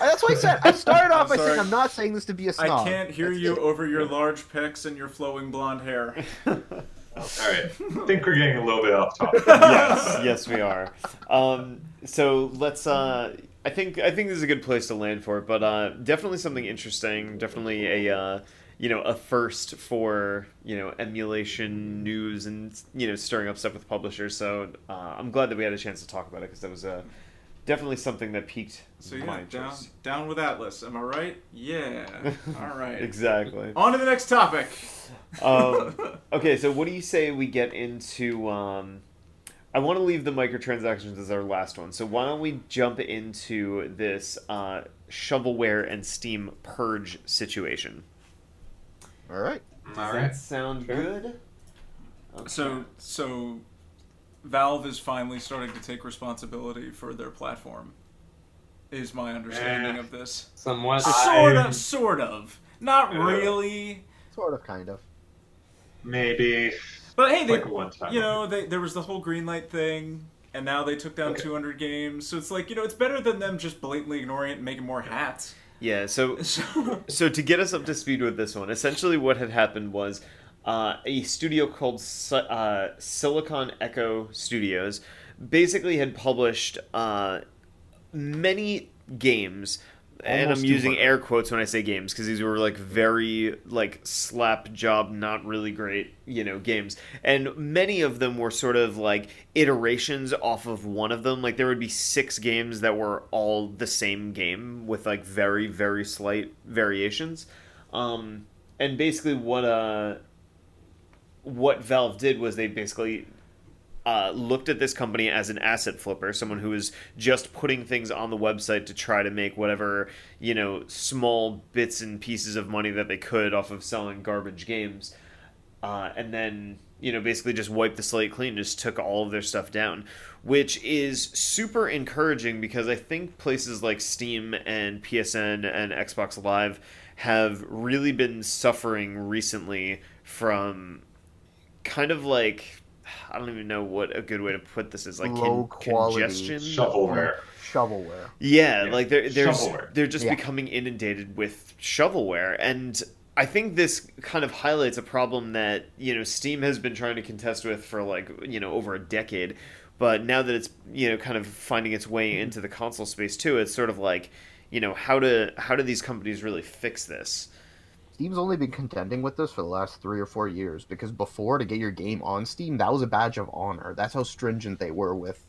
that's what I said. I started off by
sorry.
saying I'm not saying this to be a
I
snob.
can't hear
That's
you
it.
over your large pecs and your flowing blonde hair.
All right, I think we're getting a little bit off topic.
yes, yes, we are. Um, so let's. Uh, I think I think this is a good place to land for it, but uh, definitely something interesting. Definitely a uh, you know a first for you know emulation news and you know stirring up stuff with publishers. So uh, I'm glad that we had a chance to talk about it because that was uh, definitely something that piqued
So
my
yeah, down down with Atlus. Am I right? Yeah. All right.
exactly.
On to the next topic.
Um, okay, so what do you say we get into? Um, I want to leave the microtransactions as our last one. So why don't we jump into this uh, shovelware and Steam purge situation?
All right.
Does
All
that
right.
sound
Sure.
good?
So so Valve is finally starting to take responsibility for their platform. Is my understanding
Eh.
of this.
Somewhat.
Sort
I'm-
of, sort of. Not
Yeah.
really.
Sort of, kind of.
Maybe
But hey, they,
like one time.
you know, they, there was the whole green light thing, and now they took down
Okay.
200 games. So it's like, you know, it's better than them just blatantly ignoring it and making more hats.
Yeah. So
So,
so to get us up to speed with this one, essentially what had happened was uh, a studio called uh, Silicon Echo Studios basically had published uh, many games. And I'm using
200.
air quotes when I say games because these were like very like slap job, not really great, you know, games. And many of them were sort of like iterations off of one of them. Like there would be six games that were all the same game with like very very slight variations. Um, and basically what uh what Valve did was they basically uh, looked at this company as an asset flipper, someone who was just putting things on the website to try to make whatever you know small bits and pieces of money that they could off of selling garbage games, uh, and then you know basically just wiped the slate clean, just took all of their stuff down, which is super encouraging because I think places like Steam and PSN and Xbox Live have really been suffering recently from kind of like I don't even know what a good way to put this is like
Low
con-
quality
congestion.
shovelware.
Shovelware.
Yeah,
Yeah,
like they're they're
shovelware.
they're just
Yeah.
becoming inundated with shovelware, and I think this kind of highlights a problem that you know Steam has been trying to contest with for like you know over a decade, but now that it's you know kind of finding its way into the console space too, it's sort of like you know how to how do these companies really fix this?
Steam's only been contending with this for the last three or four years because before to get your game on Steam, that was a badge of honor. That's how stringent they were with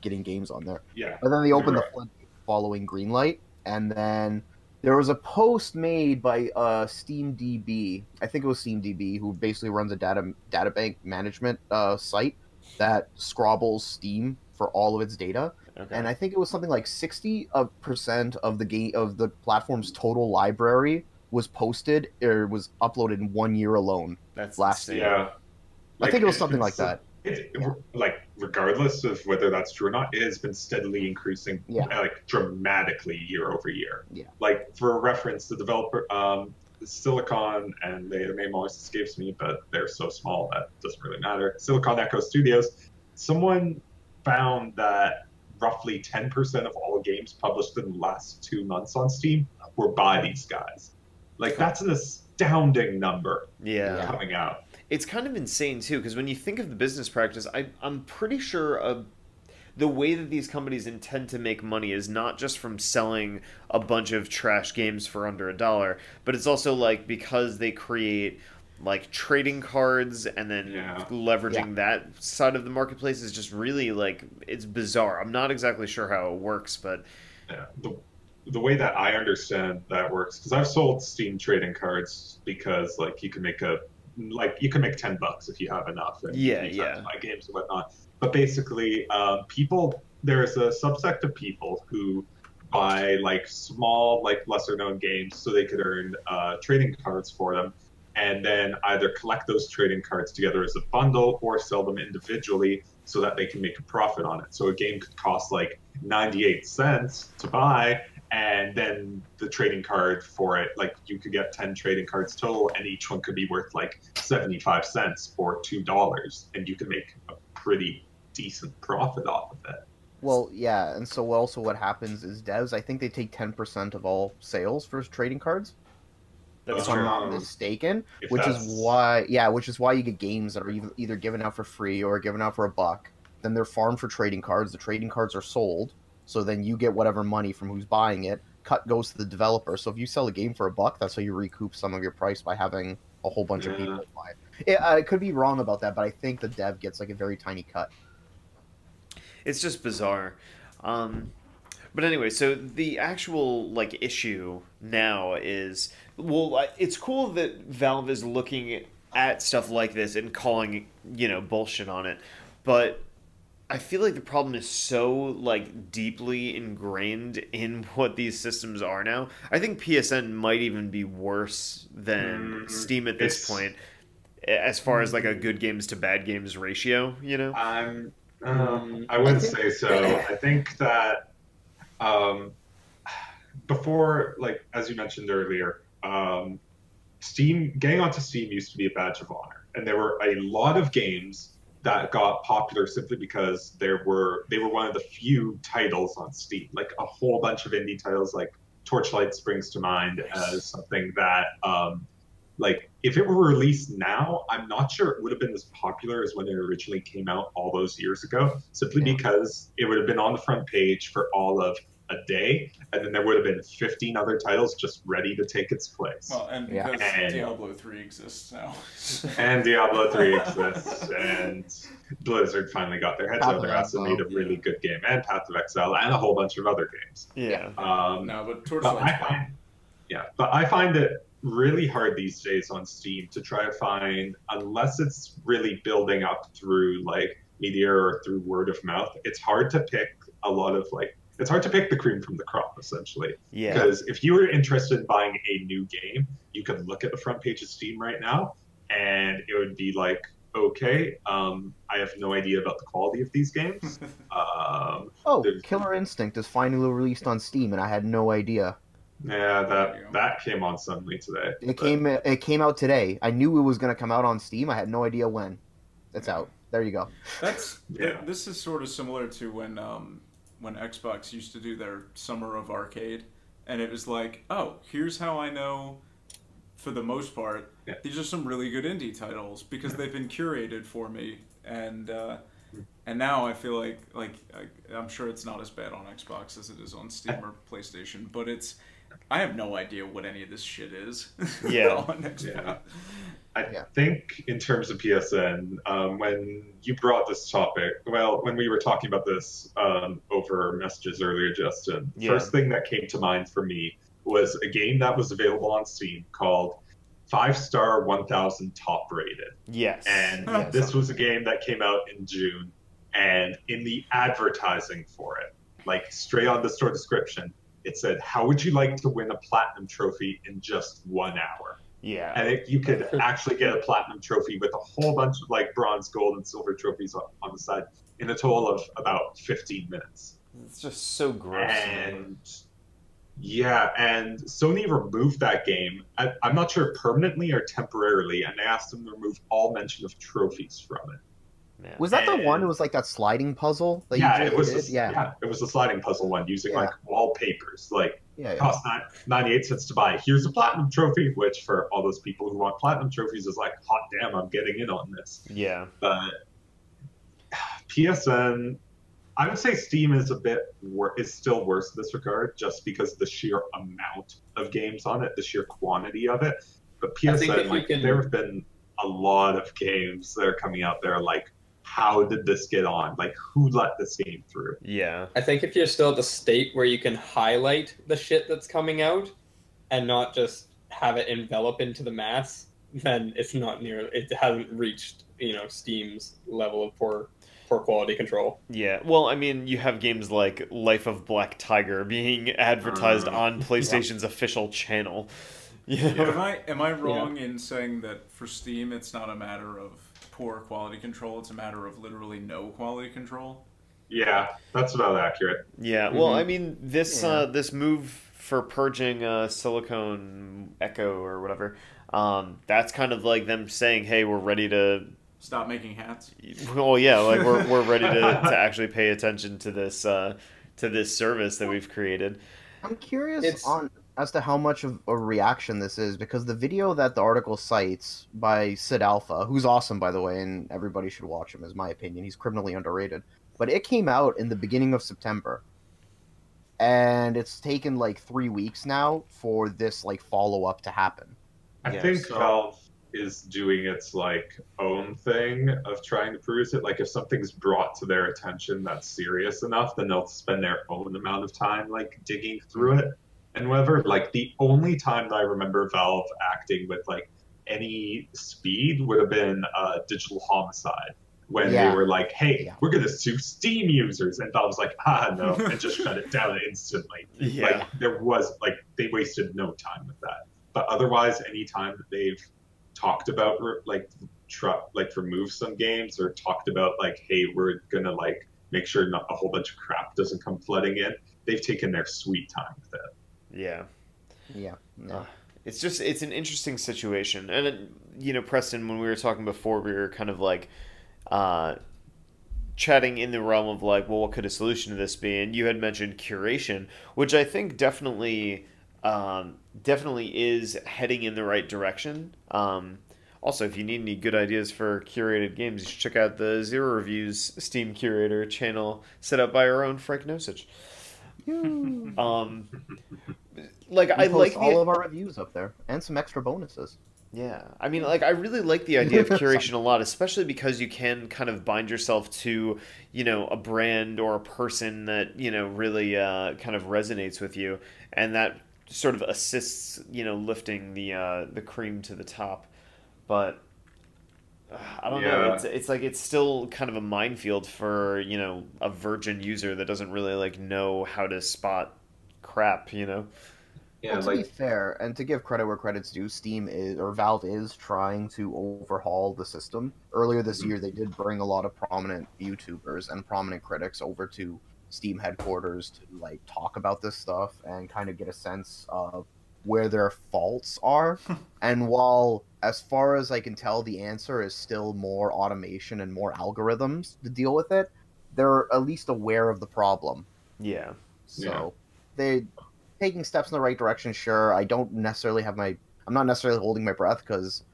getting games on there.
Yeah.
But then they opened
You're
the flood following Greenlight, and then there was a post made by uh, SteamDB. I think it was SteamDB, who basically runs a data data bank management uh, site that scrabbles Steam for all of its data.
Okay.
And I think it was something like sixty percent of the game of the platform's total library was posted or was uploaded in one year alone.
That's
last
insane.
Yeah.
I think it was something like that.
It, like regardless of whether that's true or not, it has been steadily increasing,
Yeah.
like dramatically year over year.
Yeah.
Like for reference, the developer um, Silicon and they, their name always escapes me, but they're so small that doesn't really matter. Silicon Echo Studios. Someone found that roughly 10% of all games published in the last two months on Steam were by these guys. Like that's an astounding number
yeah.
coming out.
it's kind of insane too because when you think of the business practice I, i'm pretty sure uh, the way that these companies intend to make money is not just from selling a bunch of trash games for under a dollar but it's also like because they create like trading cards and then
Yeah.
leveraging that side of the marketplace is just really like it's bizarre. I'm not exactly sure how it works, but
Yeah. The, the way that I understand that works, because I've sold Steam trading cards because like you can make a like you can make ten bucks if you have enough. And
Yeah,
you have to
yeah.
buy games and whatnot. But basically, um, people there's a subsect of people who buy like small, like lesser known games so they could earn uh, trading cards for them. And then either collect those trading cards together as a bundle or sell them individually so that they can make a profit on it. So a game could cost like 98 cents to buy, and then the trading card for it, like you could get 10 trading cards total, and each one could be worth like 75 cents or $2, and you can make a pretty decent profit off of it.
Well, yeah, and so also what happens is devs, I think they take 10% of all sales for trading cards,
that's
if I'm not mistaken.
if
Which is why, yeah, which is why you get games that are either, either given out for free or given out for a buck. Then they're farmed for trading cards. The trading cards are sold, so then you get whatever money from who's buying it. Cut goes to the developer. So if you sell a game for a buck, that's how you recoup some of your price by having a whole bunch of people buy it. it. I could be wrong about that, but I think the dev gets like a very tiny cut.
It's just bizarre. Um, but anyway, so the actual like issue now is well, it's cool that Valve is looking at stuff like this and calling you know bullshit on it, but I feel like the problem is so like deeply ingrained in what these systems are now. I think PSN might even be worse than
Mm,
Steam at this point, as far as like a good games to bad games ratio. You know?
I'm.
Um,
I wouldn't
I think-
say so. I think that um, before, like as you mentioned earlier, um, Steam getting onto Steam used to be a badge of honor, and there were a lot of games that got popular simply because there were they were one of the few titles on Steam. Like a whole bunch of indie titles, like Torchlight springs to mind as something that um, like if it were released now, I'm not sure it would have been as popular as when it originally came out all those years ago, simply
Yeah.
because it would have been on the front page for all of a day, and then there would have been 15 other titles just ready to take its place.
Well, and
Yeah.
And-
Diablo 3 exists now.
and Diablo 3 exists, and Blizzard finally got their heads
Path
out
of
their ass and made a really good game, and Path of Exile, and a whole bunch of other games.
yeah.
Um,
no, but
but
Torchlight's
I yeah, but I find it really hard these days on Steam to try to find, unless it's really building up through like media or through word of mouth. It's hard to pick a lot of like. It's hard to pick the cream from the crop, essentially.
Yeah.
Because if you were interested in buying a new game, you could look at the front page of Steam right now, and it would be like, okay, um, I have no idea about the quality of these games. um,
Oh,
There's-
Killer Instinct is finally released on Steam, and I had no idea.
yeah, that that came on suddenly today.
It
but-
came it came out today. I knew it was going to come out on Steam. I had no idea when. It's out. There you go.
That's
Yeah.
th- this is sort of similar to when um, when Xbox used to do their Summer of Arcade, and it was like, oh, here's how I know. For the most part,
Yeah.
these are some really good indie titles because they've been curated for me, and uh, and now I feel like like I, I'm sure it's not as bad on Xbox as it is on Steam or PlayStation, but it's I have no idea what any of this shit is.
Yeah.
on Xbox.
Yeah. I
Yeah.
think in terms of PSN, um, when you brought this topic, well, when we were talking about this um, over messages earlier, Justin,
Yeah.
first thing that came to mind for me was a game that was available on Steam called Five Star 1000 Top Rated.
Yes.
And
yes.
this was a game that came out in June. And in the advertising for it, like straight on the store description, it said, How would you like to win a platinum trophy in just one hour?
Yeah.
and it, you could actually get a platinum trophy with a whole bunch of like bronze, gold, and silver trophies on, on the side in a total of about 15 minutes.
It's just so gross.
And yeah, and Sony removed that game. I, I'm not sure permanently or temporarily, and they asked them to remove all mention of trophies from it.
Man.
Was that the one? It was like that sliding puzzle that
yeah,
you
it was.
did.
A,
yeah.
yeah, it was a sliding puzzle one using
Yeah.
like wallpapers. Like
yeah, yeah.
Oh, cost nine, 98 cents to buy. Here's a platinum trophy, which for all those people who want platinum trophies is like, hot damn, I'm getting in on this.
Yeah.
But PSN, I would say Steam is a bit wor- is still worse in this regard, just because the sheer amount of games on it, the sheer quantity of it. But
I think if
PSN, like,
can-
there have been a lot of games that are coming out there. Like, how did this get on? Like, who let this game through?
Yeah.
I think if you're still at the state where you can highlight the shit that's coming out and not just have it envelop into the mass, then it's not near it hasn't reached, you know, Steam's level of poor poor quality control.
Yeah, well, I mean, you have games like Life of Black Tiger being advertised
Uh,
on PlayStation's official channel. Yeah. know?
Am I am I wrong in saying that for Steam it's not a matter of poor quality control, it's a matter of literally no quality control?
Yeah, that's about accurate.
Yeah, well,
Mhm.
I mean, this
Yeah.
uh, this move for purging uh, Silicon Echo or whatever, um, that's kind of like them saying, "Hey, we're ready to."
Stop making hats.
Well, yeah, like we're we're ready to, to actually pay attention to this uh, to this service that we've created.
I'm curious
It's-
on as to how much of a reaction this is because the video that the article cites by SidAlpha, who's awesome by the way, and everybody should watch him, is my opinion. He's criminally underrated. But it came out in the beginning of September, and it's taken like three weeks now for this like follow up to happen.
I
Yeah,
think
so-
Valve is doing its like own thing of trying to produce it. Like if something's brought to their attention that's serious enough, then they'll spend their own amount of time like digging through it and whatever. Like the only time that I remember Valve acting with like any speed would have been uh, Digital Homicide. When
Yeah.
they were like, "Hey,
Yeah.
we're gonna sue Steam users," and Valve was like, "Ah, no," and just shut it down instantly.
Yeah,
Like there was like they wasted no time with that. But otherwise, any time that they've talked about like tr- like remove some games or talked about like hey we're gonna like make sure not a whole bunch of crap doesn't come flooding in, they've taken their sweet time with it.
Yeah.
Yeah. yeah.
Uh, it's just it's an interesting situation, and it, you know, Preston, when we were talking before, we were kind of like uh, chatting in the realm of like, well, what could a solution to this be? And you had mentioned curation, which I think definitely um, definitely is heading in the right direction. Um, also, if you need any good ideas for curated games, you should check out the Zero Reviews Steam Curator channel set up by our own Frank Nosich. Um, like
We
I
post
like the
all of our reviews up there and some extra bonuses.
yeah, I mean, like, I really like the idea of curation a lot, especially because you can kind of bind yourself to, you know, a brand or a person that, you know, really uh, kind of resonates with you. And that sort of assists, you know, lifting the, uh, the cream to the top. But I don't know. It's, it's like, it's still kind of a minefield for, you know, a virgin user that doesn't really, like, know how to spot crap, you know?
Yeah,
well, to be fair, and to give credit where credit's due, Steam is or Valve is trying to overhaul the system. Earlier this
Mhm.
year, they did bring a lot of prominent YouTubers and prominent critics over to Steam headquarters to like talk about this stuff and kind of get a sense of where their faults are. and while, as far as I can tell, the answer is still more automation and more algorithms to deal with it, they're at least aware of the problem.
Yeah.
So they taking steps in the right direction. Sure, I don't necessarily have my. I'm not necessarily holding my breath because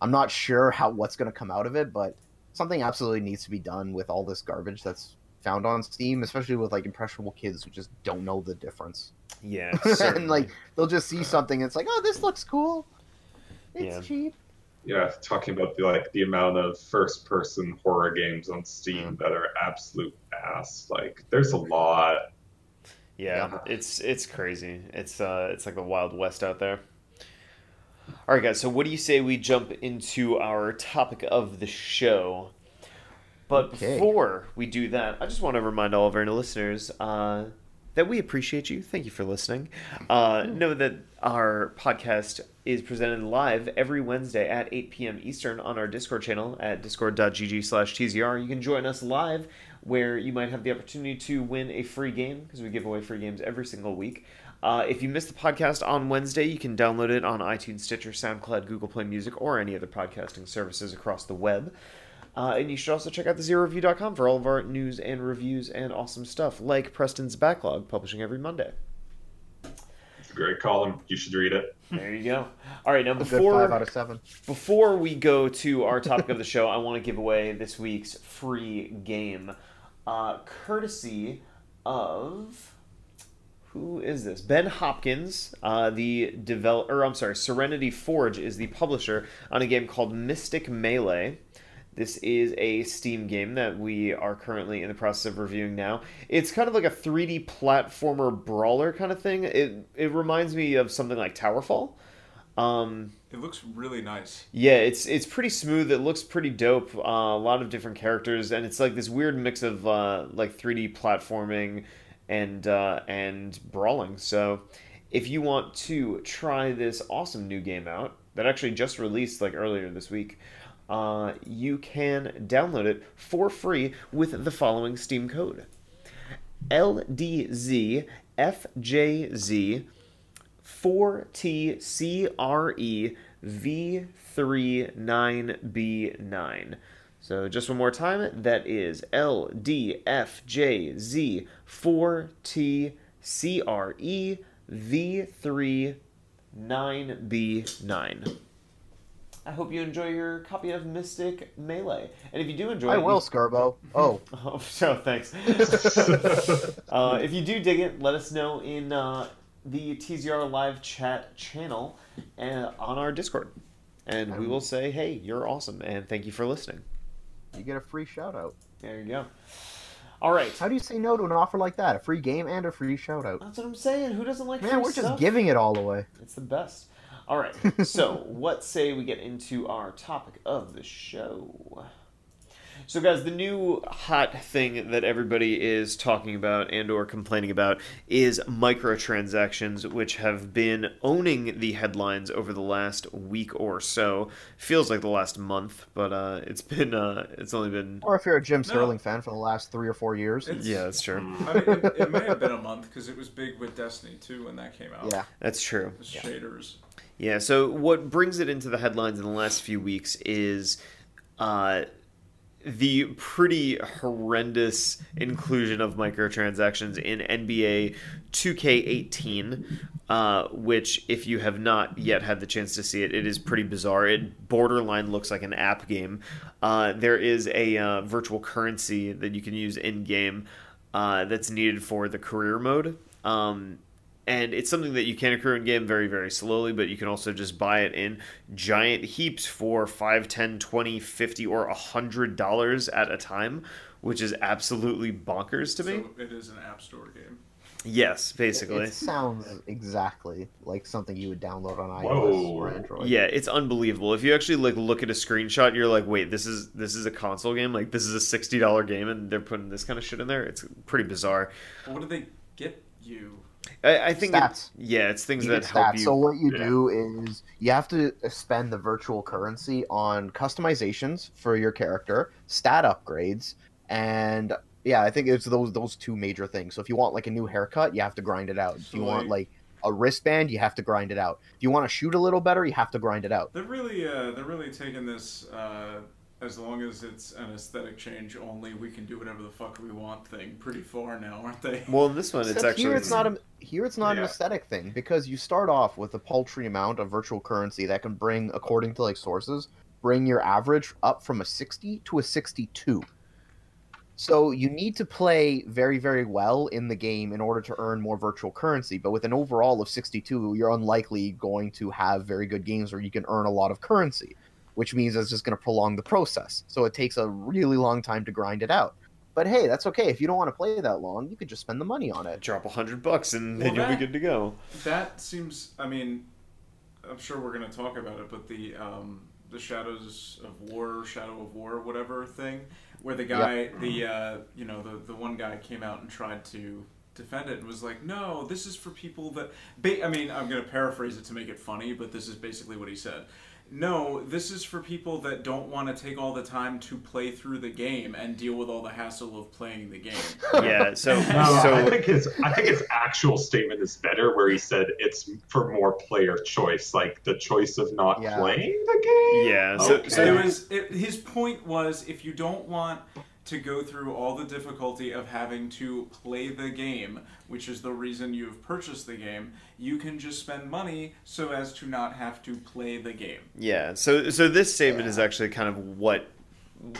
I'm not sure how what's going to come out of it. But something absolutely needs to be done with all this garbage that's found on Steam, especially with like impressionable kids who just don't know the difference.
Yeah.
and like they'll just see something and it's like, oh, this looks cool. It's
Yeah.
cheap.
yeah, talking about the like the amount of first person horror games on Steam that are absolute ass. Like there's a lot.
Yeah,
Yeah.
it's it's crazy. It's uh it's like the wild west out there. All right, guys. So, what do you say we jump into our topic of the show? But
Okay.
before we do that, I just want to remind all of our listeners uh, that we appreciate you. Thank you for listening. Uh, know that our podcast is presented live every Wednesday at 8 p.m. Eastern on our Discord channel at discord.gg slash TZR. You can join us live where you might have the opportunity to win a free game because we give away free games every single week. Uh, if you missed the podcast on Wednesday, you can download it on iTunes, Stitcher, SoundCloud, Google Play Music, or any other podcasting services across the web. Uh, and you should also check out the zeroreview.com for all of our news and reviews and awesome stuff, like Preston's Backlog, publishing every Monday.
It's a great column. You should read it.
There you go. All right, now
A
before
five out of seven.
before we go to our topic of the show, I want to give away this week's free game, uh, courtesy of who is this? Ben Hopkins, uh, the developer. Or I'm sorry, Serenity Forge is the publisher on a game called Mystic Melee. This is a Steam game that we are currently in the process of reviewing now. It's kind of like a 3D platformer brawler kind of thing. It it reminds me of something like Towerfall. Um,
It looks really nice.
yeah, it's it's pretty smooth. It looks pretty dope. Uh, a lot of different characters, and it's like this weird mix of uh, like 3D platforming and uh, and brawling. So, if you want to try this awesome new game out that actually just released like earlier this week, uh, you can download it for free with the following Steam code: LDZFJZ 4TCRE V39B9. So just one more time, that is LDFJZ 4TCRE V39B9. I hope you enjoy your copy of Mystic Melee. And if you do enjoy it,
I
it,
will,
you-
Scarbo. Oh,
Oh, so thanks. uh, if you do dig it, let us know in uh, the TZR live chat channel and on our Discord, and we will say, "Hey, you're awesome," and thank you for listening.
you get a free shout out.
There you go. All right,
How do you say no to an offer like that? A free game and a free shout out.
that's what I'm saying. Who doesn't like
Man, we're just
stuff?
giving it all away.
It's the best. All right. So, what say we get into our topic of the show? So, guys, the new hot thing that everybody is talking about and or complaining about is microtransactions, which have been owning the headlines over the last week or so. Feels like the last month, but uh, it's been uh, it's only been
Or if you're a Jim Sterling fan for the last three or four years.
It's-
yeah, that's true.
I mean, it, it may have been a month because it was big with Destiny too when that came out.
Yeah.
That's true.
The shaders.
Yeah, so what brings it into the headlines in the last few weeks is uh, the pretty horrendous inclusion of microtransactions in NBA 2K18, uh, which, if you have not yet had the chance to see it, it is pretty bizarre. It borderline looks like an app game. Uh, there is a uh, virtual currency that you can use in game uh, that's needed for the career mode. Um, and it's something that you can accrue in game very very slowly but you can also just buy it in giant heaps for 5 10 20 50 or 100 dollars at a time which is absolutely bonkers to me
So it is an app store game.
yes basically
It sounds exactly like something you would download on iOS
Whoa.
or Android.
yeah it's unbelievable if you actually like look at a screenshot you're like wait this is this is a console game like this is a $60 game and they're putting this kind of shit in there it's pretty bizarre
what do they get you?
I, I think it- yeah it's things
You
that help
stats.
you
So what you
Yeah.
do is you have to spend the virtual currency on customizations for your character, stat upgrades, and yeah, I think it's those those two major things. So if you want like a new haircut, you have to grind it out. If
So,
you want
like-
like a wristband, you have to grind it out. If you want to shoot a little better, you have to grind it out.
They're really, uh, they're really taking this. Uh, as long as it's an aesthetic change only, we can do whatever the fuck we want thing pretty far now, aren't they?
well in this one it's
Except
actually
here it's not a here it's not an aesthetic thing because you start off with a paltry amount of virtual currency that can bring, according to like sources, bring your average up from a 60 to a 62. So you need to play very very well in the game in order to earn more virtual currency. But with an overall of 62, you're unlikely going to have very good games where you can earn a lot of currency, which means it's just going to prolong the process. So it takes a really long time to grind it out. But hey, that's okay. If you don't want to play that long, you could just spend the money on it.
drop a hundred bucks and then
Well,
you'll be good to go
That seems. I mean, I'm sure we're gonna talk about it, but the um, the Shadows of War, Shadow of War, whatever thing, where the guy, the uh, you know, the the one guy came out and tried to defend it and was like, no, this is for people that. Ba- I mean, I'm gonna paraphrase it to make it funny, but this is basically what he said. No, this is for people that don't want to take all the time to play through the game and deal with all the hassle of playing the game.
yeah so
No, I think his I think his actual statement is better, where he said it's for more player choice, like the choice of not
Yeah.
playing the game.
Yeah, so-
Okay.
so
it was it, his point was if you don't want to go through all the difficulty of having to play the game, which is the reason you've purchased the game, you can just spend money so as to not have to play the game.
Yeah. So so this statement is actually kind of what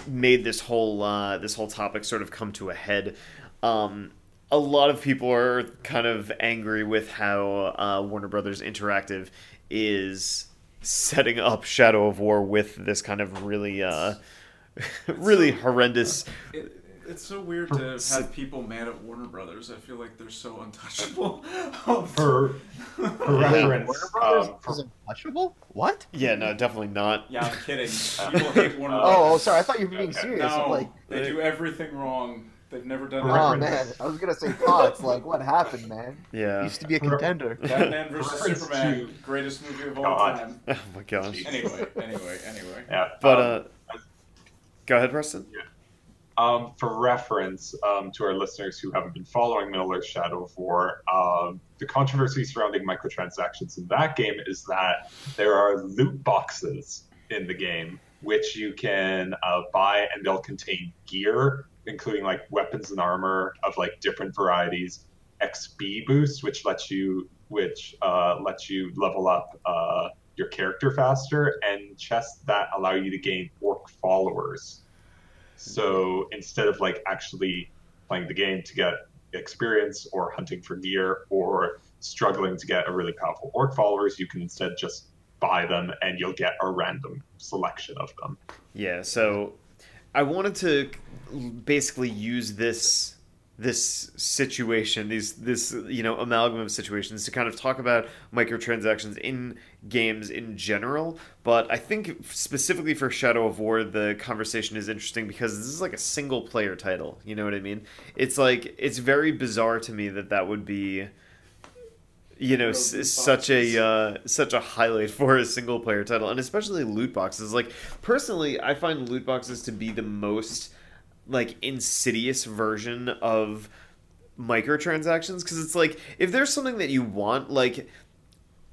made this whole uh, this whole topic sort of come to a head. Um, a lot of people are kind of angry with how uh, Warner Brothers Interactive is setting up Shadow of War with this kind of really, uh, really horrendous.
It, it's so weird to have people mad at Warner Brothers. I feel like they're so untouchable.
For, for
Wait,
reference,
Warner Brothers
um, for-
is untouchable? What?
Yeah, no, definitely not.
yeah, I'm kidding. People hate Warner
Oh,
Brothers.
oh, sorry. I thought you were being
Okay.
serious. I'm
No,
like,
they do everything wrong. They've never done
oh
anything.
man, I was gonna say Potts. Like, what happened, man?
Yeah.
Used to be a contender.
Batman vs Superman, greatest movie of all
God.
time.
Oh my gosh.
Anyway, anyway, anyway.
yeah,
But
um,
uh, go ahead, Preston.
Um, for reference um, to our listeners who haven't been following Middle-earth Shadow of War, um, the controversy surrounding microtransactions in that game is that there are loot boxes in the game which you can uh, buy, and they'll contain gear, including like weapons and armor of like different varieties, XP boost, which lets you which uh, lets you level up uh, your character faster, and chests that allow you to gain orc followers. So instead of like actually playing the game to get experience or hunting for gear or struggling to get a really powerful orc followers, you can instead just buy them and you'll get a random selection of them.
Yeah, so I wanted to basically use this this situation, these this you know amalgam of situations to kind of talk about microtransactions in games in general. But I think specifically for Shadow of War, the conversation is interesting because this is like a single player title. You know what I mean? It's like it's very bizarre to me that that would be you know s- such a uh, such a highlight for a single player title and especially loot boxes like personally i find loot boxes to be the most like insidious version of microtransactions? Because it's like if there's something that you want like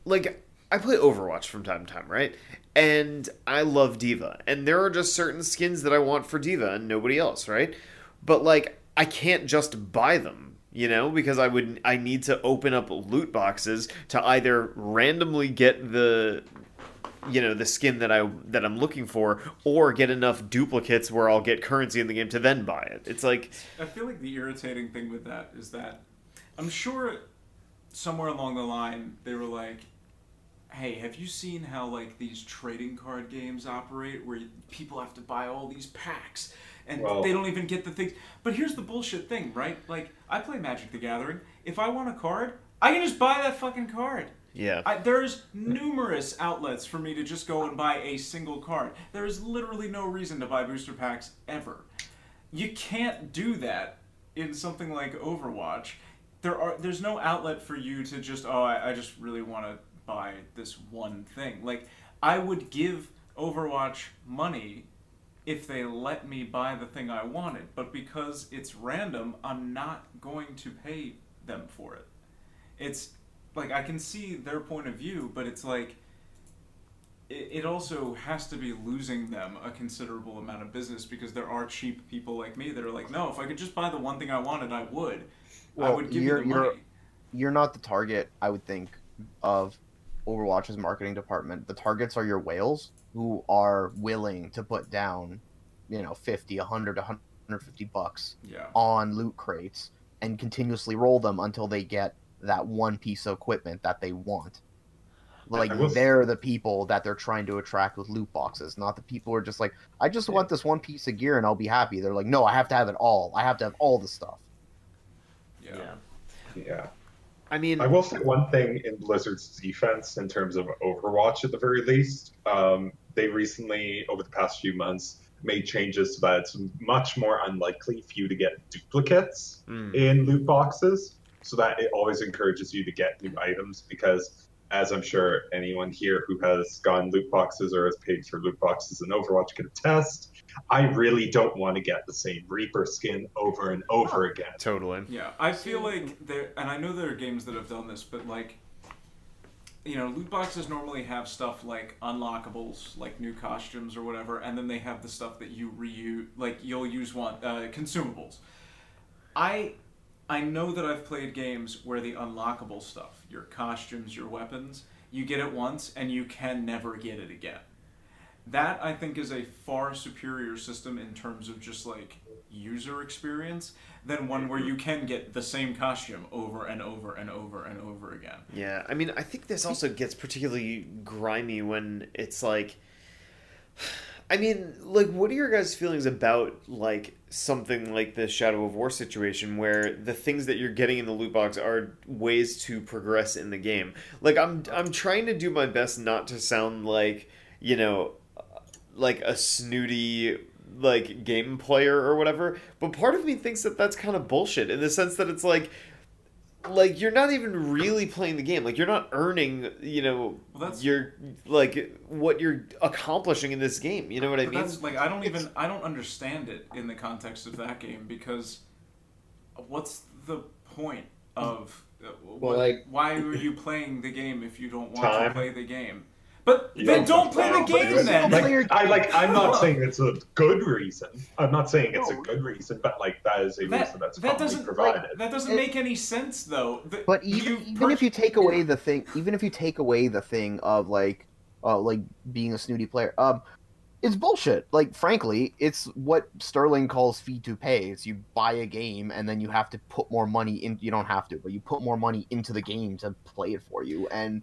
like i play overwatch from time to time right? And i love D.Va and there are just certain skins that i want for D.Va and nobody else right? But like i can't just buy them you know because i would i need to open up loot boxes to either randomly get the you know the skin that i that i'm looking for or get enough duplicates where i'll get currency in the game to then buy it it's like
I feel like the irritating thing with that is that I'm sure somewhere along the line they were like, "Hey, have you seen how like these trading card games operate, where people have to buy all these packs and
Well-
they don't even get the things?" But here's the bullshit thing, right? Like I play Magic the Gathering. If I want a card, I can just buy that fucking card.
Yeah
I, there's numerous outlets for me to just go and buy a single card. There is literally no reason to buy booster packs ever. You can't do that in something like Overwatch. There are there's no outlet for you to just oh I, I just really want to buy this one thing. Like I would give Overwatch money if they let me buy the thing I wanted, but because it's random, I'm not going to pay them for it. It's like I can see their point of view, but it's like it, it also has to be losing them a considerable amount of business because there are cheap people like me that are like, no, if I could just buy the one thing I wanted, I would. I
Well,
would give
you're-
you the
you're-
money.
You're not the target, I would think, of Overwatch's marketing department. The targets are your whales who are willing to put down, you know, 50, 100, 150 bucks
Yeah.
on loot crates and continuously roll them until they get that one piece of equipment that they want. Like
will-
they're the people that they're trying to attract with loot boxes, not the people who are just like, I just want this one piece of gear and I'll be happy. They're like, no, I have to have it all. I have to have all the stuff.
Yeah.
Yeah.
i mean
I will say one thing in Blizzard's defense in terms of Overwatch at the very least. Um, they recently, over the past few months, made changes so that it's much more unlikely for you to get duplicates
mm,
in loot boxes, so that it always encourages you to get new items because. As I'm sure anyone here who has gone loot boxes or has paid for loot boxes in Overwatch can attest, I really don't want to get the same Reaper skin over and over again.
totally
Yeah, I feel like there, and I know there are games that have done this, but like, you know, loot boxes normally have stuff like unlockables, like new costumes or whatever, and then they have the stuff that you reuse, like you'll use one uh, consumables. I, I know that I've played games where the unlockable stuff, your costumes, your weapons, you get it once and you can never get it again. That I think is a far superior system in terms of just like user experience than one where you can get the same costume over and over and over and over again.
Yeah, I mean, I think this also gets particularly grimy when it's like. I mean, like, what are your guys' feelings about like something like the Shadow of War situation, where the things that you're getting in the loot box are ways to progress in the game? Like, I'm I'm trying to do my best not to sound like you know, like a snooty like game player or whatever, but part of me thinks that that's kind of bullshit in the sense that it's like like you're not even really playing the game like you're not earning you know
Well, that's-
you're like what you're accomplishing in this game you know what i mean
that's like I don't even I don't understand it in the context of that game because what's the point of uh, what,
like-
why are you playing the game if you don't want
Time.
to play the game? But
You
then
don't
don't play the game
but
then.
Like, I like. I'm not saying it's a good reason. I'm not saying it's a good reason, but like that is a
That,
reason that's
that doesn't
provided.
that doesn't
It-
make any sense though. The-
But even
you
even
per-
if you take away the thing, even if you take away the thing of like, uh, like being a snooty player, um, it's bullshit. Like, frankly, it's what Sterling calls fee to pay. It's you buy a game and then you have to put more money in. You don't have to, but you put more money into the game to play it for you. And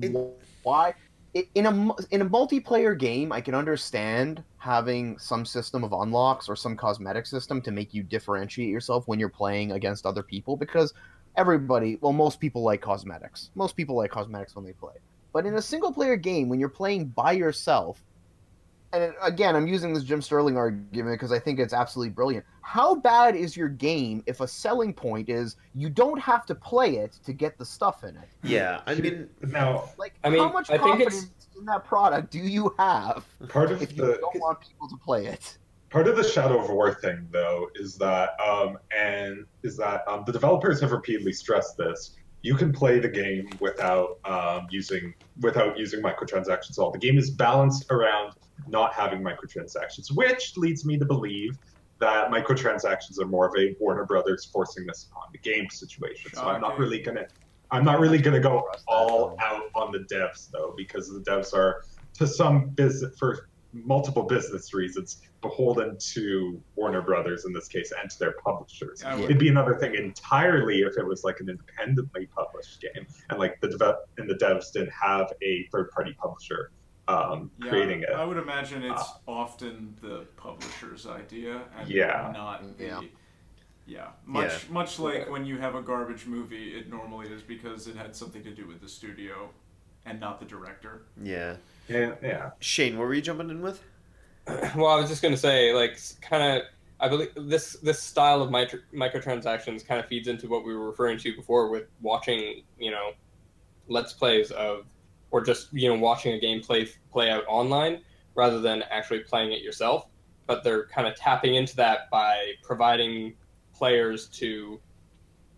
It-
why? In a in a multiplayer game, I can understand having some system of unlocks or some cosmetic system to make you differentiate yourself when you're playing against other people because everybody, well, most people like cosmetics. Most people like cosmetics when they play. But in a single player game, when you're playing by yourself, and again, I'm using this Jim Sterling argument because I think it's absolutely brilliant. How bad is your game if a selling point is you don't have to play it to get the stuff in it?
yeah i mean
now,
Like,
I mean,
how much
I think it's-
confidence in that product do you have
part of
if you
the
don't want people to play it?
part of the Shadow of War thing, though, is that um, and is that um, the developers have repeatedly stressed this. You can play the game without um, using without using microtransactions at all. The game is balanced around not having microtransactions, which leads me to believe that microtransactions are more of a Warner Brothers forcing this upon the game situation. So I'm not really gonna I'm not really gonna go all out on the devs though, because the devs are to some business for multiple business reasons beholden to Warner Brothers in this case and to their publishers.
Would-
It'd be another thing entirely if it was like an independently published game and like the dev- and the devs didn't have a third party publisher um,
yeah,
creating it.
I would imagine it's often the publisher's idea and
Yeah.
not the
Yeah.
yeah. Much much like when you have a garbage movie, it normally is because it had something to do with the studio and not the director.
yeah
Yeah, yeah.
shane what were you jumping in with
well, I was just gonna say, like, kind of, I believe this this style of micro, microtransactions kind of feeds into what we were referring to before with watching, you know, let's plays of, or just you know watching a game play play out online rather than actually playing it yourself. But they're kind of tapping into that by providing players to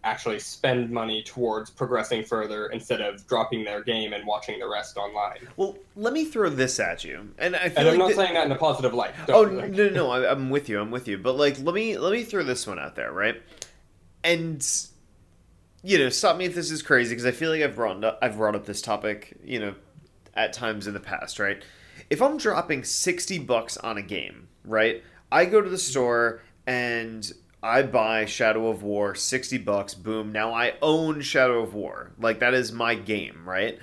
actually spend money towards progressing further instead of dropping their game and watching the rest online.
well let me throw this at you and i feel
And
like
I'm not
thi-
saying that in a positive light.
Oh no, no, no! I, I'm with you. I'm with you. But like, let me let me throw this one out there, right? And you know, stop me if this is crazy because I feel like I've brought up, I've brought up this topic, you know, at times in the past, right? If I'm dropping sixty bucks on a game, right? I go to the store and I buy Shadow of War, sixty bucks. Boom! Now I own Shadow of War. Like that is my game, right?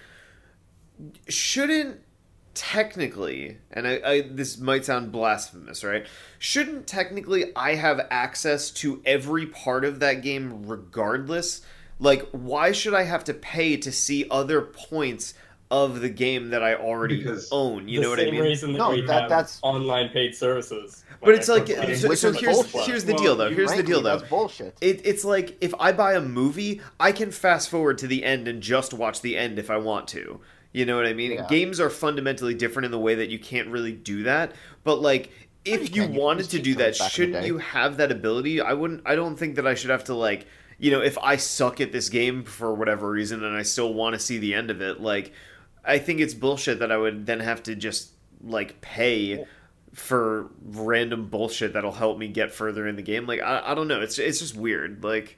Shouldn't technically, and I, I this might sound blasphemous, right? Shouldn't technically I have access to every part of that game regardless? Like, why should I have to pay to see other points of the game that I already
Because-
own? You know what I mean?
reason that
No,
we
that-
have
that's-
online paid services.
But it's like,
Xbox
so, so here's
bullshit.
here's the
Well,
deal though. Here's the
Frankly,
deal though.
That's bullshit.
It, it's like if I buy a movie, I can fast forward to the end and just watch the end if I want to. You know what I mean?
Yeah.
Games are fundamentally different in the way that you can't really do that. But like, if
you
you, wanted to do that,
codes back in the
shouldn't you have that ability? I wouldn't. I don't think that I should have to like, you know, if I suck at this game for whatever reason and I still want to see the end of it, like, I think it's bullshit that I would then have to just like pay for random bullshit that'll help me get further in the game. Like I, I don't know. It's it's just weird. Like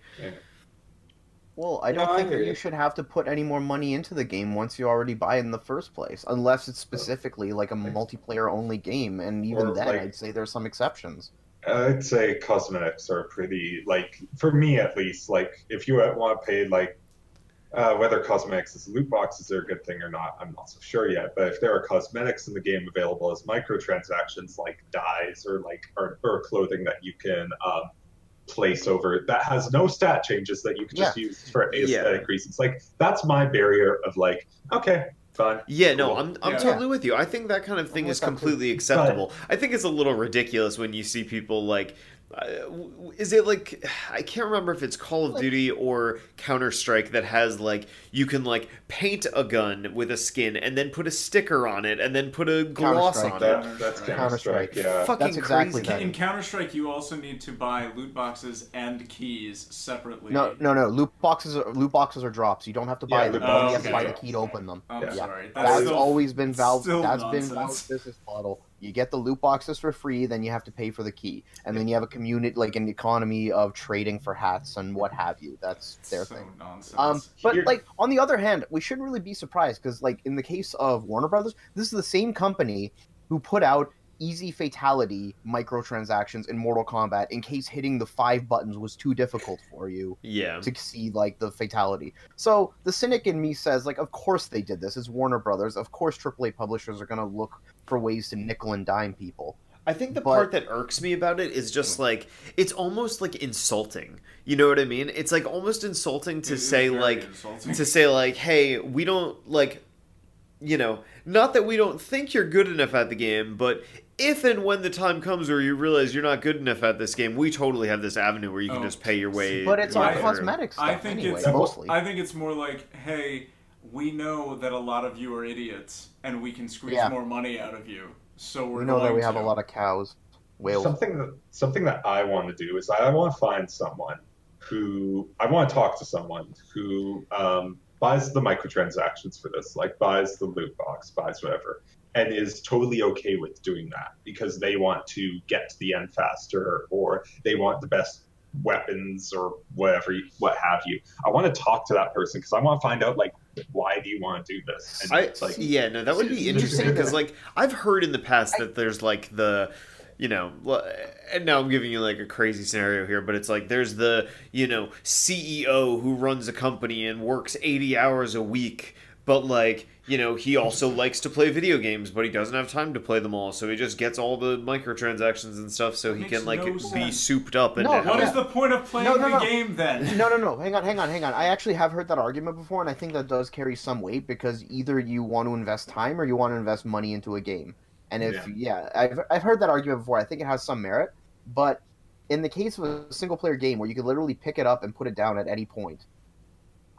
Well, I don't
I
think
hear
that
you.
you should have to put any more money into the game once you already buy it in the first place, unless it's specifically like a multiplayer only game, and even
Or,
then,
like-
I'd say there's some exceptions.
I'd say cosmetics are pretty like for me at least. Like if you want to pay like uh, whether cosmetics as loot boxes are a good thing or not, I'm not so sure yet. But if there are cosmetics in the game available as microtransactions, like dyes or like or, or clothing that you can um, place over that has no stat changes that you can just use for aesthetic
Yeah.
reasons, like that's my barrier of like, okay, fine.
Yeah, no, I'm I'm
Yeah.
totally with you. I think that kind of thing is completely acceptable. I think it's a little ridiculous when you see people like uh, is it like I can't remember if it's Call of Duty or Counter Strike that has like you can like paint a gun with a skin and then put a sticker on it and then put a gloss on
yeah.
it.
That's
Counter-Strike.
Yeah.
Fucking
That's exactly
crazy.
that.
In Counter Strike, you also need to buy loot boxes and keys separately.
No, no, no. Loot boxes, are, loot boxes are drops. You don't have to buy
Yeah,
them.
loot
you only have to buy the key to open them.
I'm
Yeah.
sorry.
That's
still-
always been Valve.
still
That's been
nonsense.
Valve's business model. You get the loot boxes for free, then you have to pay for the key, and then you have a community, like an economy of trading for hats and what have you. That's their
so
thing.
nonsense.
Um, but
Here-
like on the other hand, we shouldn't really be surprised because, like in the case of Warner Brothers, this is the same company who put out easy fatality microtransactions in Mortal Kombat in case hitting the five buttons was too difficult for you
Yeah.
to see like the fatality. So the cynic in me says, like, of course they did this. It's Warner Brothers. Of course AAA publishers are gonna look for ways to nickel and dime people.
I think the
But-
part that irks me about it is just like it's almost like insulting. You know what I mean? It's like almost insulting to say like
insulting.
to say like, "Hey, we don't like you know, not that we don't think you're good enough at the game, but if and when the time comes where you realize you're not good enough at this game, we totally have this avenue where you can
Oh,
just pay your way.
But it's
all
on
I-
cosmetic stuff
I think
anyway,
it's
mostly.
I think it's more like, hey, we know that a lot of you are idiots, and we can squeeze
Yeah.
more money out of you. So we're
we know that
going
we have a lot of cows, whales.
Something that something that I want to do is I want to find someone who I want to talk to someone who um, buys the microtransactions for this, like buys the loot box, buys whatever, and is totally okay with doing that because they want to get to the end faster or they want the best weapons or whatever, you- what have you. I want to talk to that person because I want to find out like why do you want to do this? And
I
it's like
yeah, no, that would be interesting because like I've heard in the past that there's like the you know, l- and now I'm giving you like a crazy scenario here, but it's like there's the, you know, CEO who runs a company and works 80 hours a week, but like, you know, he also likes to play video games, but he doesn't have time to play them all, so he just gets all the microtransactions and stuff so he can like
no
be
sense.
souped up and
No,
have-
What
Yeah.
is the point of playing
No, no,
the
no.
game then?
No, no, no. Hang on, hang on, hang on. I actually have heard that argument before, and I think that does carry some weight because either you want to invest time or you want to invest money into a game. And if yeah, I've I've heard that argument before. I think it has some merit, but in the case of a single player game where you could literally pick it up and put it down at any point,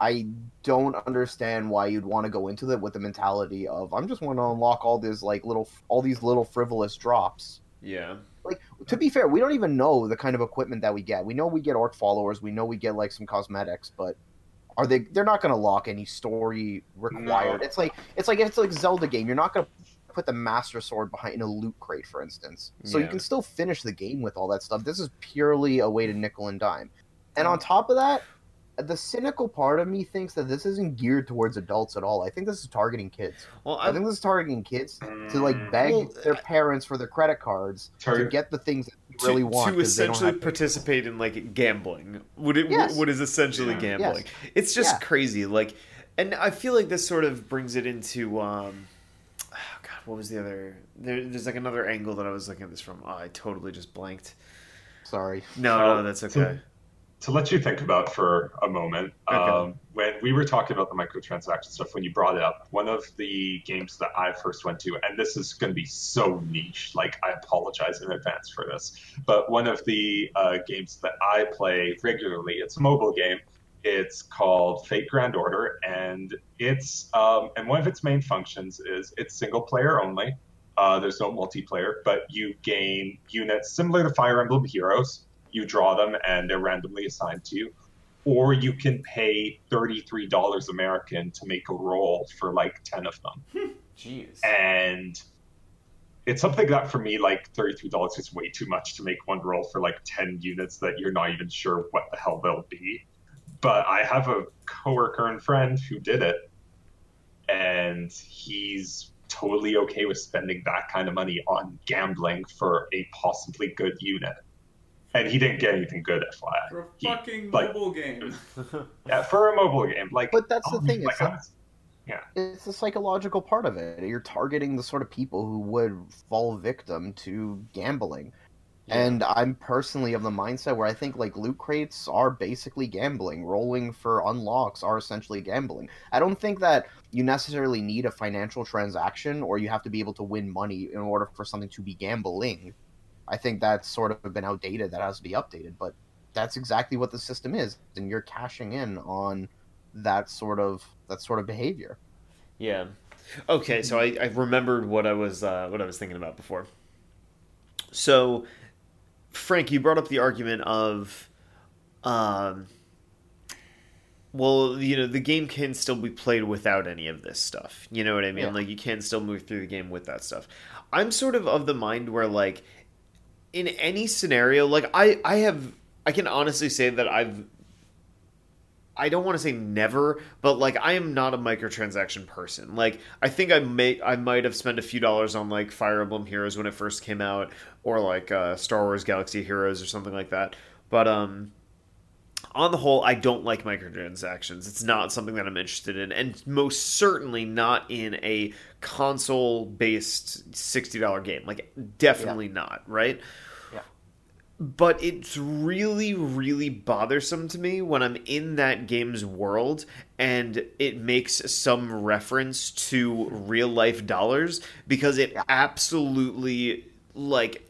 I don't understand why you'd want to go into it with the mentality of I'm just want to unlock all these like little all these little frivolous drops
yeah.
Like to be fair, we don't even know the kind of equipment that we get. We know we get orc followers. We know we get like some cosmetics, but are they? They're not going to lock any story required.
No.
It's like it's like it's like Zelda game. You're not going to put the master sword behind in a loot crate, for instance. So you can still finish the game with all that stuff. This is purely a way to nickel and dime. And on mm. top of that, the cynical part of me thinks that this isn't geared towards adults at all. I think this is targeting kids.
Well,
I
I,
think this is targeting kids to like
Mm,
beg
Well,
their parents for their credit cards to get the things that they
to,
really want.
to essentially participate in like gambling. Would it
Yes.
what is essentially
Yeah.
gambling? It's just
Yeah.
crazy. Like and I feel like this sort of brings it into um oh god, what was the other there, there's like another angle that I was looking at this from. Oh, I totally just blanked.
Sorry.
No, no, that's okay.
To let you think about for a moment,
Okay.
um, when we were talking about the microtransaction stuff, when you brought it up, one of the games that I first went to, and this is going to be so niche, like I apologize in advance for this, but one of the uh, games that I play regularly, it's a mobile game. It's called Fate Grand Order, and it's um, and one of its main functions is it's single player only. Uh, there's no multiplayer, but you gain units similar to Fire Emblem Heroes you draw them and they're randomly assigned to you. Or you can pay $33 american to make a roll for like 10 of them. Hmm.
Jeez.
and it's something that for me like $33 is way too much to make one roll for like 10 units that you're not even sure what the hell they'll be. But i have a coworker and friend who did it and he's totally okay with spending that kind of money on gambling for a possibly good unit and he didn't get anything good at Flat.
For a
He-
fucking
like-
mobile game.
Yeah, for a mobile game, like.
But that's the
oh
thing.
my
It's, like,
God.
it's the psychological part of it. You're targeting the sort of people who would fall victim to gambling. And I'm personally of the mindset where I think like loot crates are basically gambling. Rolling for unlocks are essentially gambling. I don't think that you necessarily need a financial transaction or you have to be able to win money in order for something to be gambling. I think that's sort of been outdated. That has to be updated. But that's exactly what the system is, and you're cashing in on that sort of that sort of behavior.
Yeah. Okay, so I, I remembered what I was uh, what I was thinking about before. So, Frank, you brought up the argument of, um, well, you know, the game can still be played without any of this stuff. You know what I mean?
Yeah.
Like you can still move through the game with that stuff. I'm sort of of the mind where like in any scenario, like I I have I can honestly say that I've I don't want to say never, but like I am not a microtransaction person. Like I think I may I might have spent a few dollars on like Fire Emblem Heroes when it first came out, or like uh, Star Wars Galaxy Heroes or something like that. But um, on the whole, I don't like microtransactions. It's not something that I'm interested in, and most certainly not in a console-based sixty dollar game. Like definitely not. Right Yeah. but it's really really bothersome to me when i'm in that game's world and it makes some reference to real life dollars because it
Yeah.
absolutely like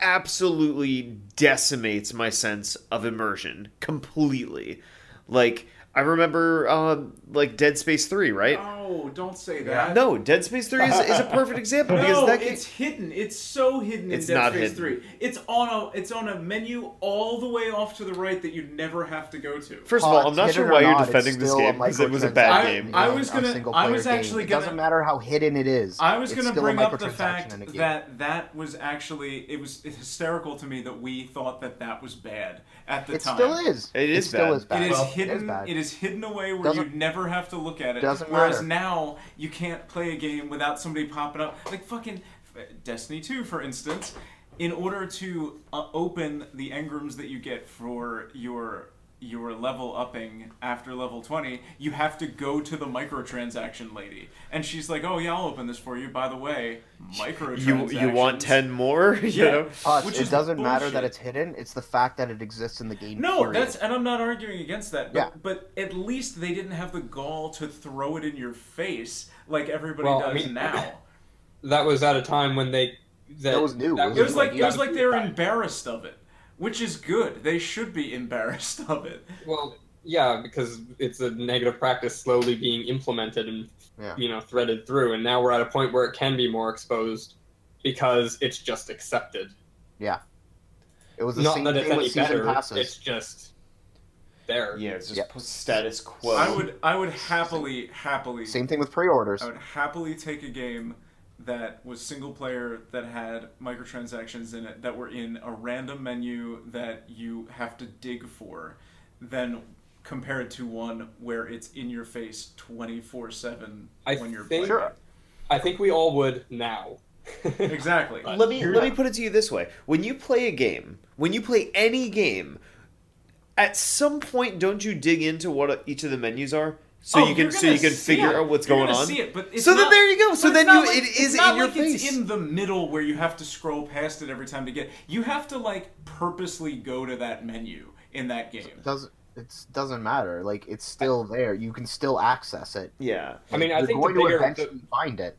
absolutely decimates my sense of immersion completely. Like i remember um like dead space 3 right
No, don't say that.
no dead space 3 is, is a perfect example because
No,
that game
it's hidden. It's so hidden
It's
in Dead
not
Space
hidden.
Three. It's on a it's on a menu all the way off to the right that you never have to go to.
first of all i'm not
hidden
sure
or
why you're
not, it's
defending this
still a
game because it was a bad
I-
game
I
in
was
a
gonna-
single-player
I was
game.
actually
It
gonna-
doesn't matter how hidden it is.
I was going to bring up the fact
in a game.
that that was actually it was hysterical to me that we thought that that was bad at the time.
it
time.
still is.
It is
still
bad.
is bad.
It is
Well,
hidden.
bad.
it is hidden away where
Doesn't-
you never have to look at it.
Doesn't
Whereas
matter.
Now you can't play a game without somebody popping up, like fucking Destiny Two, for instance. In order to uh, open the engrams that you get for your your level upping after level 20 you have to go to the microtransaction lady and she's like oh yeah i'll open this for you by the way
you
microtransactions
you want 10 more you
Yeah.
know?
Us,
which
it
is
doesn't matter that it's hidden. It's the fact that it exists in the game.
No,
period.
that's and I'm not arguing against that. But,
Yeah.
but at least they didn't have the gall to throw it in your face like everybody
Well, I
does
mean-
now.
That was at a time when they that,
That was new.
that
It
It was like
you
it was like they were embarrassed of it, which is good. They should be embarrassed of it.
Well, yeah, because it's a negative practice slowly being implemented and
Yeah.
you know threaded through, and now we're at a point where it can be more exposed because it's just accepted.
Yeah, it was the
Not that it's any better;
passes.
it's just there.
Yeah, it's just
Yep.
status quo.
I would I would happily happily
Same thing with pre-orders.
I would happily take a game that was single player that had microtransactions in it that were in a random menu that you have to dig for than compared to one where it's in your face 24/7
I
when you're
think-
playing.
Sure.
I think we all would now.
Exactly.
Let me
You're
let me put it to you this way: when you play a game, when you play any game, at some point, don't you dig into what each of the menus are, so
Oh,
you can so you can figure
it.
out what's
You're
going on?
See it, but it's
So then there you go. So then you-
like-
it
it's not
in your
like
face.
It's in the middle where you have to scroll past it every time to get. You have to like purposely go to that menu in that game.
It doesn't it doesn't matter. Like it's still there. You can still access it.
Yeah,
I mean, I
You're
think the
going to
bigger-
eventually find it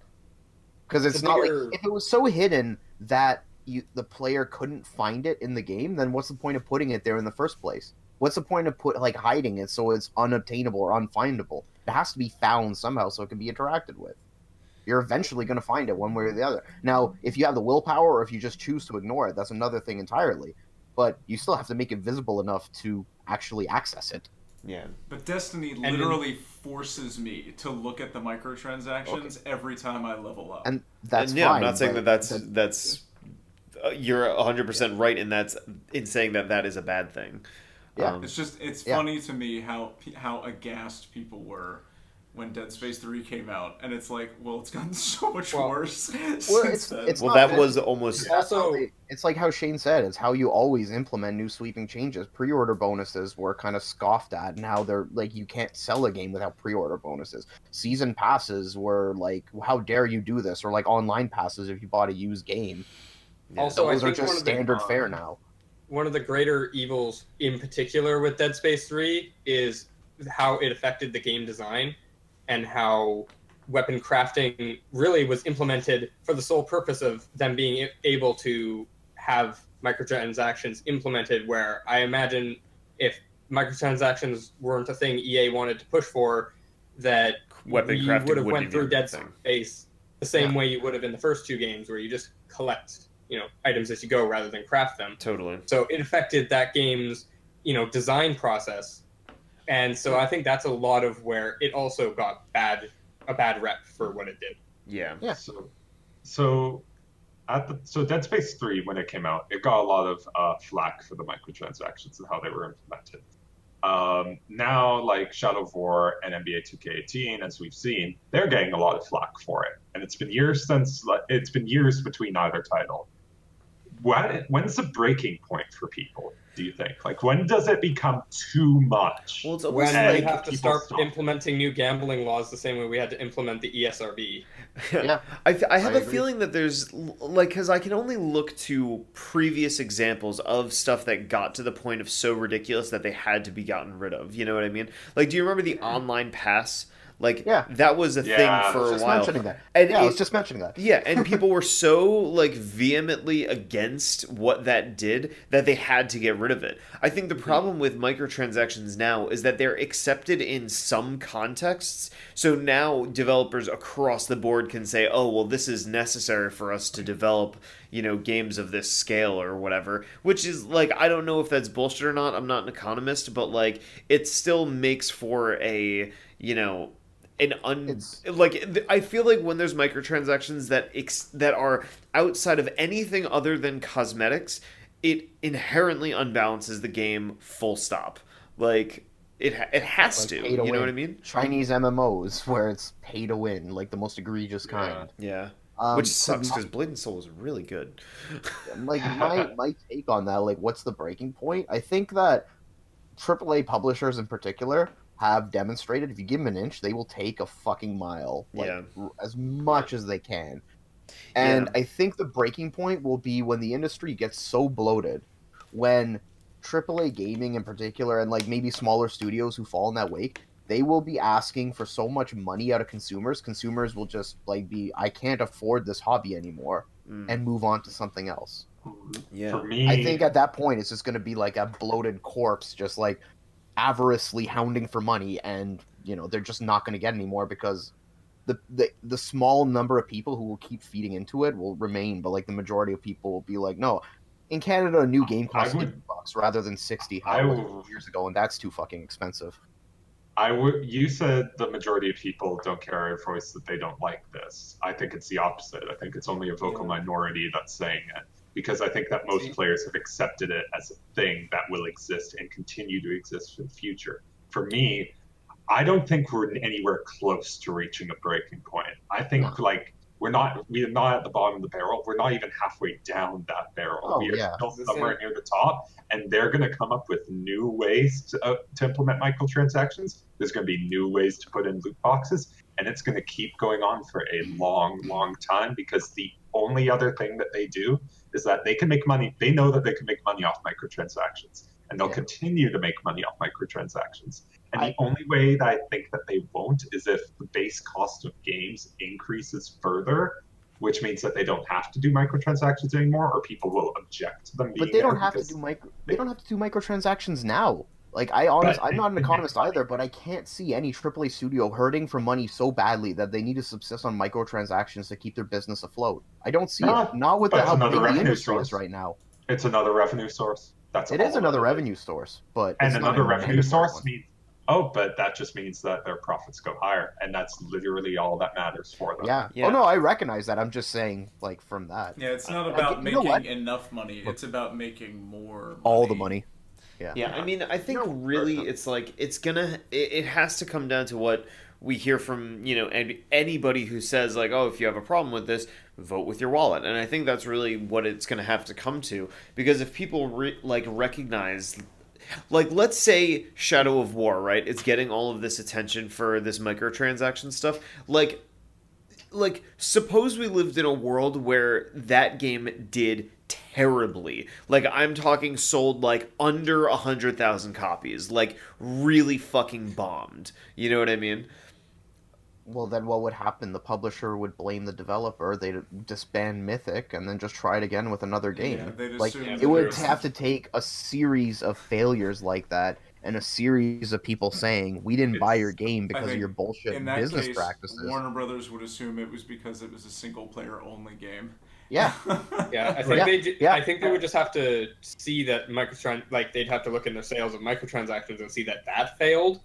because it's not
bigger-
like if it was so hidden that you the player couldn't find it in the game, then what's the point of putting it there in the first place? What's the point of put like hiding it so it's unobtainable or unfindable? It has to be found somehow so it can be interacted with. You're eventually going to find it one way or the other. Now, if you have the willpower or if you just choose to ignore it, that's another thing entirely. But you still have to make it visible enough to actually access it.
yeah.
But Destiny
then-
literally forces me to look at the microtransactions every time I level up.
And that's
and yeah,
fine.
I'm not saying that
but
that's that's uh, you're 100 percent right in that's in saying that that is a bad thing.
Yeah.
Um,
It's just it's
Yeah.
funny to me how how aghast people were when Dead Space 3 came out, and it's like, well, it's gotten so much
Well-
worse
Well,
since
it's-
then.
it's
Well, that
that-
was almost
That's how
Also-
they- it's like how Shane said, it's how you always implement new sweeping changes. Pre-order bonuses were kind of scoffed at, and how they're like you can't sell a game without pre-order bonuses. Season passes were like, how dare you do this? Or like online passes if you bought a used game.
yeah.
Also, I
Those are just
one of the-
standard
uh,
fare now.
One of the greater evils in particular with Dead Space 3 is how it affected the game design and how weapon crafting really was implemented for the sole purpose of them being able to have microtransactions implemented where I imagine if microtransactions weren't a thing EA wanted to push for that
weapon
you
crafting
would have went through Dead
thing.
Space the same
Yeah.
way you would have in the first two games where you just collect you know items as you go rather than craft them
Totally.
so it affected that game's you know design process and so i think that's a lot of where it also got bad a bad rep for what it did
Yeah.
Yeah.
So, so at the so Dead Space Three when it came out, it got a lot of uh, flack for the microtransactions and how they were implemented. Um, now, like Shadow of War and NBA 2K18, as we've seen, they're getting a lot of flack for it, and it's been years since like, it's been years between either title. When, when's the breaking point for people? Do you think? Like, when does it become too much?
Well, it's
when
almost
we
like
have to start
stop.
implementing new gambling laws the same way we had to implement the esrb
Yeah.
I, th- I have
I
a
agree.
feeling that there's like because I can only look to previous examples of stuff that got to the point of so ridiculous that they had to be gotten rid of. You know what I mean? Like, do you remember the mm-hmm. online pass? Like,
Yeah.
that was a
Yeah,
thing
I
for
was
a
Just
while.
mentioning that.
And
yeah, I was just mentioning that.
Yeah, and people were so like vehemently against what that did that they had to get rid of it. I think the problem with microtransactions now is that they're accepted in some contexts. So now developers across the board can say, "Oh, well this is necessary for us to develop, you know, games of this scale or whatever." Which is like I don't know if that's bullshit or not. I'm not an economist, but like it still makes for a, you know, an un
It's-
like I feel like when there's microtransactions that ex- that are outside of anything other than cosmetics, it inherently unbalances the game. Full stop. Like it ha- it has
Like
to.
pay
You
to
know what I mean?
Chinese MMOs where it's pay to win, like the most egregious kind.
Yeah.
Um,
Which sucks
my-
because Blade and Soul is really good.
like my my take on that like what's the breaking point i think that aaa publishers in particular have demonstrated if you give them an inch they will take a fucking mile like
Yeah.
r- as much as they can and i think the breaking point will be when the industry gets so bloated when aaa gaming in particular and like maybe smaller studios who fall in that wake they will be asking for so much money out of consumers consumers will just like be i can't afford this hobby anymore
Mm.
and move on to something else
Yeah.
For me,
I think at that point it's just going to be like a bloated corpse, just like avariciously hounding for money, and you know they're just not going to get any more because the, the the small number of people who will keep feeding into it will remain, but like the majority of people will be like, no. In Canada, a new game costs
would-
50 bucks rather than sixty. How
I
it years ago, and that's too fucking expensive.
I would. You said the majority of people don't care a voice that they don't like this. I think it's the opposite. I think it's only a vocal
Yeah.
minority that's saying it because I think that most players have accepted it as a thing that will exist and continue to exist for the future. For me, I don't think we're anywhere close to reaching a breaking point. I think
No.
like we're not we're not at the bottom of the barrel. We're not even halfway down that barrel.
Oh,
we are
yeah.
still somewhere near the top, and they're going to come up with new ways to, uh, to implement microtransactions. There's going to be new ways to put in loot boxes, and it's going to keep going on for a long, long time because the only other thing that they do is that they can make money. They know that they can make money off microtransactions, and they'll
Yeah.
continue to make money off microtransactions. And
I-
the only way that I think that they won't is if the base cost of games increases further, which means that they don't have to do microtransactions anymore, or people will object to them
But they don't have to do micro. They don't have to do microtransactions now. Like I honest,
But
I'm not an economist either, but I can't see any AAA studio hurting for money so badly that they need to subsist on microtransactions to keep their business afloat. I don't see
No,
it. Ah, not with the,
it's
how big the industry
source.
is right now.
It's another revenue source. That's
It is another
it
revenue source, but
And another revenue source
one.
means oh, but that just means that their profits go higher, and that's literally all that matters for them.
Yeah.
Oh, yeah.
Oh no, I recognize that. I'm just saying, like from that,
Yeah, it's not
I
about
get- you know
making enough money. It's about making more. Money.
all the money. Yeah.
Yeah, I mean, I think
No,
really
fair enough.
it's like it's gonna it, it has to come down to what we hear from you know any, anybody who says like oh if you have a problem with this vote with your wallet and i think that's really what it's going to have to come to because if people re- like recognize like let's say shadow of war right it's getting all of this attention for this microtransaction stuff like like suppose we lived in a world where that game did terribly like i'm talking sold like under a hundred thousand copies like really fucking bombed you know what i mean
Well, then what would happen? The publisher would blame the developer. They'd disband Mythic and then just try it again with another game.
Yeah,
like it would
there's-
have to take a series of failures like that and a series of people saying we didn't buy your game because of your bullshit
In that
business
case,
practices.
Warner Brothers would assume it was because it was a single player only game.
Yeah,
Yeah, I think
Yeah,
they. ju-
yeah.
I think they would just have to see that microtran like they'd have to look in their sales of microtransactions and see that that failed,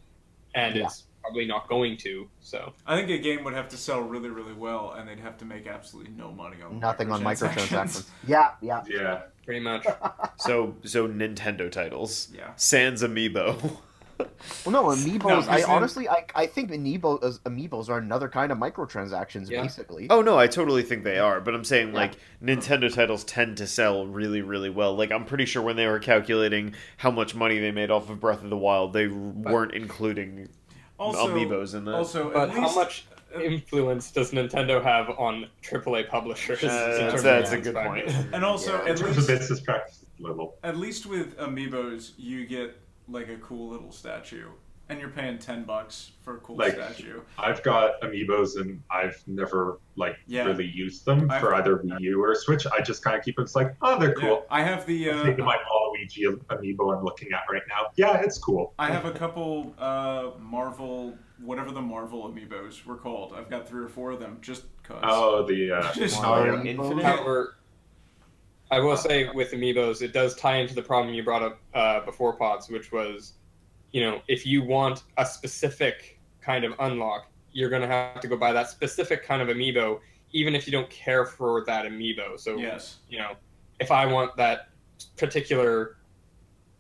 and
Yeah.
it's probably not going to. So
I think a game would have to sell really, really well, and they'd have to make absolutely no money on
nothing on
microtransactions.
microtransactions. Yeah, yeah.
Yeah.
pretty much.
so so nintendo titles
Yeah.
sans amiibo
Well, no, amiibos.
No, 'cause
I honestly, I, I think amiibos, amiibos are another kind of microtransactions,
Yeah.
basically.
Oh no, I totally think they are, but I'm saying
Yeah.
like Nintendo titles tend to sell really, really well. Like I'm pretty sure when they were calculating how much money they made off of Breath of the Wild, they weren't including
Also,
amiibos in that.
Also,
But
at
how much influence does Nintendo have on AAA publishers?
Uh, that's- that's a good
its
point.
and also
Yeah.
In
at
terms of
least
business practice, little.
at least with amiibos, you get like a cool little statue, and you're paying ten bucks for a cool
Like-
statue.
I've got amiibos and I've never like
Yeah.
really used them
I've-
for either Wii U or Switch. I just kind of keep them. It's like, oh, they're
Yeah,
cool.
I have the.
I'm
Uh,
thinking my Waluigi amiibo I'm looking at right now. Yeah, it's cool.
I have a couple uh, Marvel, whatever the Marvel amiibos were called. I've got three or four of them just cause.
Oh, the uh,
Just-
oh, yeah.
Infinite?
However, I will say with amiibos, it does tie into the problem you brought up uh, before Potts, which was, you know, if you want a specific kind of unlock, you're going to have to go buy that specific kind of amiibo, even if you don't care for that amiibo. So,
yes.
you know, if I want that particular,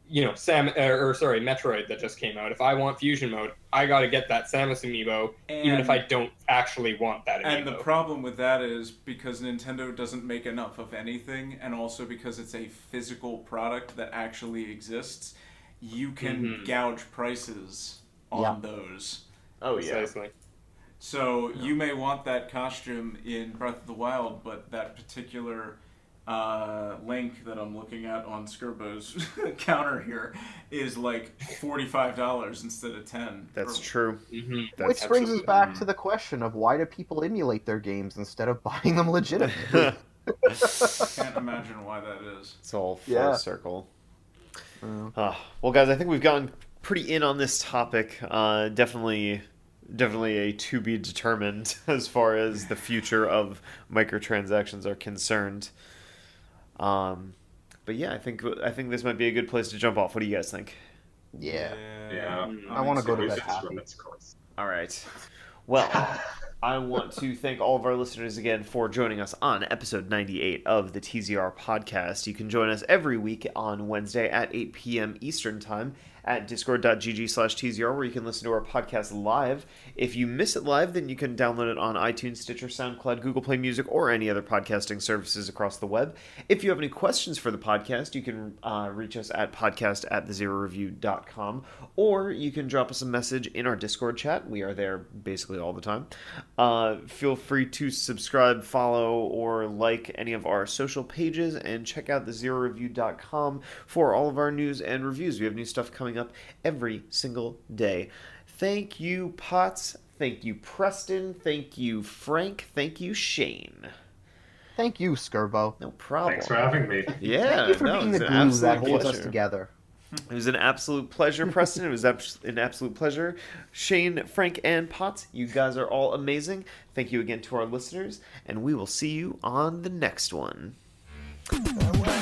you know, Sam or, or sorry, Metroid that just came out, if I want fusion mode, I got to get that Samus amiibo, even if I don't actually want that amiibo.
And the problem with that is because Nintendo doesn't make enough of anything, and also because it's a physical product that actually exists, you can
Mhm.
gouge prices on
Yeah.
those.
oh yeah.
Precisely.
So you may want that costume in Breath of the Wild, but that particular uh, link that I'm looking at on Skirbo's counter here is like forty-five dollars instead of ten.
That's
Or-
true.
hmm
That's
Which brings us
absolutely-
back to the question of why do people emulate their games instead of buying them legitimately?
I can't imagine why that is.
It's all full
Yeah.
circle.
Uh,
well, guys, I think we've gotten pretty in on this topic. Uh, definitely, definitely a to be determined as far as the future of microtransactions are concerned. Um, but yeah, I think I think this might be a good place to jump off. What do you guys think?
yeah.
Yeah.
I wanna go to
Always
bed happy.
run its course.
All right. Well, I want to thank all of our listeners again for joining us on episode 98 of the TZR podcast. You can join us every week on Wednesday at 8 p.m. Eastern Time at discord.gg slash TZR, where you can listen to our podcast live. If you miss it live, then you can download it on iTunes, Stitcher, SoundCloud, Google Play Music, or any other podcasting services across the web. If you have any questions for the podcast, you can uh, reach us at podcast at thezeroreview.com, or you can drop us a message in our Discord chat. We are there basically all the time. Uh, feel free to subscribe, follow, or like any of our social pages, and check out thezeroreview.com for all of our news and reviews. We have new stuff coming up every single day. Thank you, Potts. Thank you, Preston. Thank you, Frank. Thank you, Shane.
Thank you, Skirbo.
No problem.
Thanks for having me.
Yeah,
Thank you for
no,
being the glue that holds us together.
It was an absolute pleasure, Preston. It was an absolute pleasure. Shane, Frank, and Potts, you guys are all amazing. Thank you again to our listeners, and we will see you on the next one.
Farewell.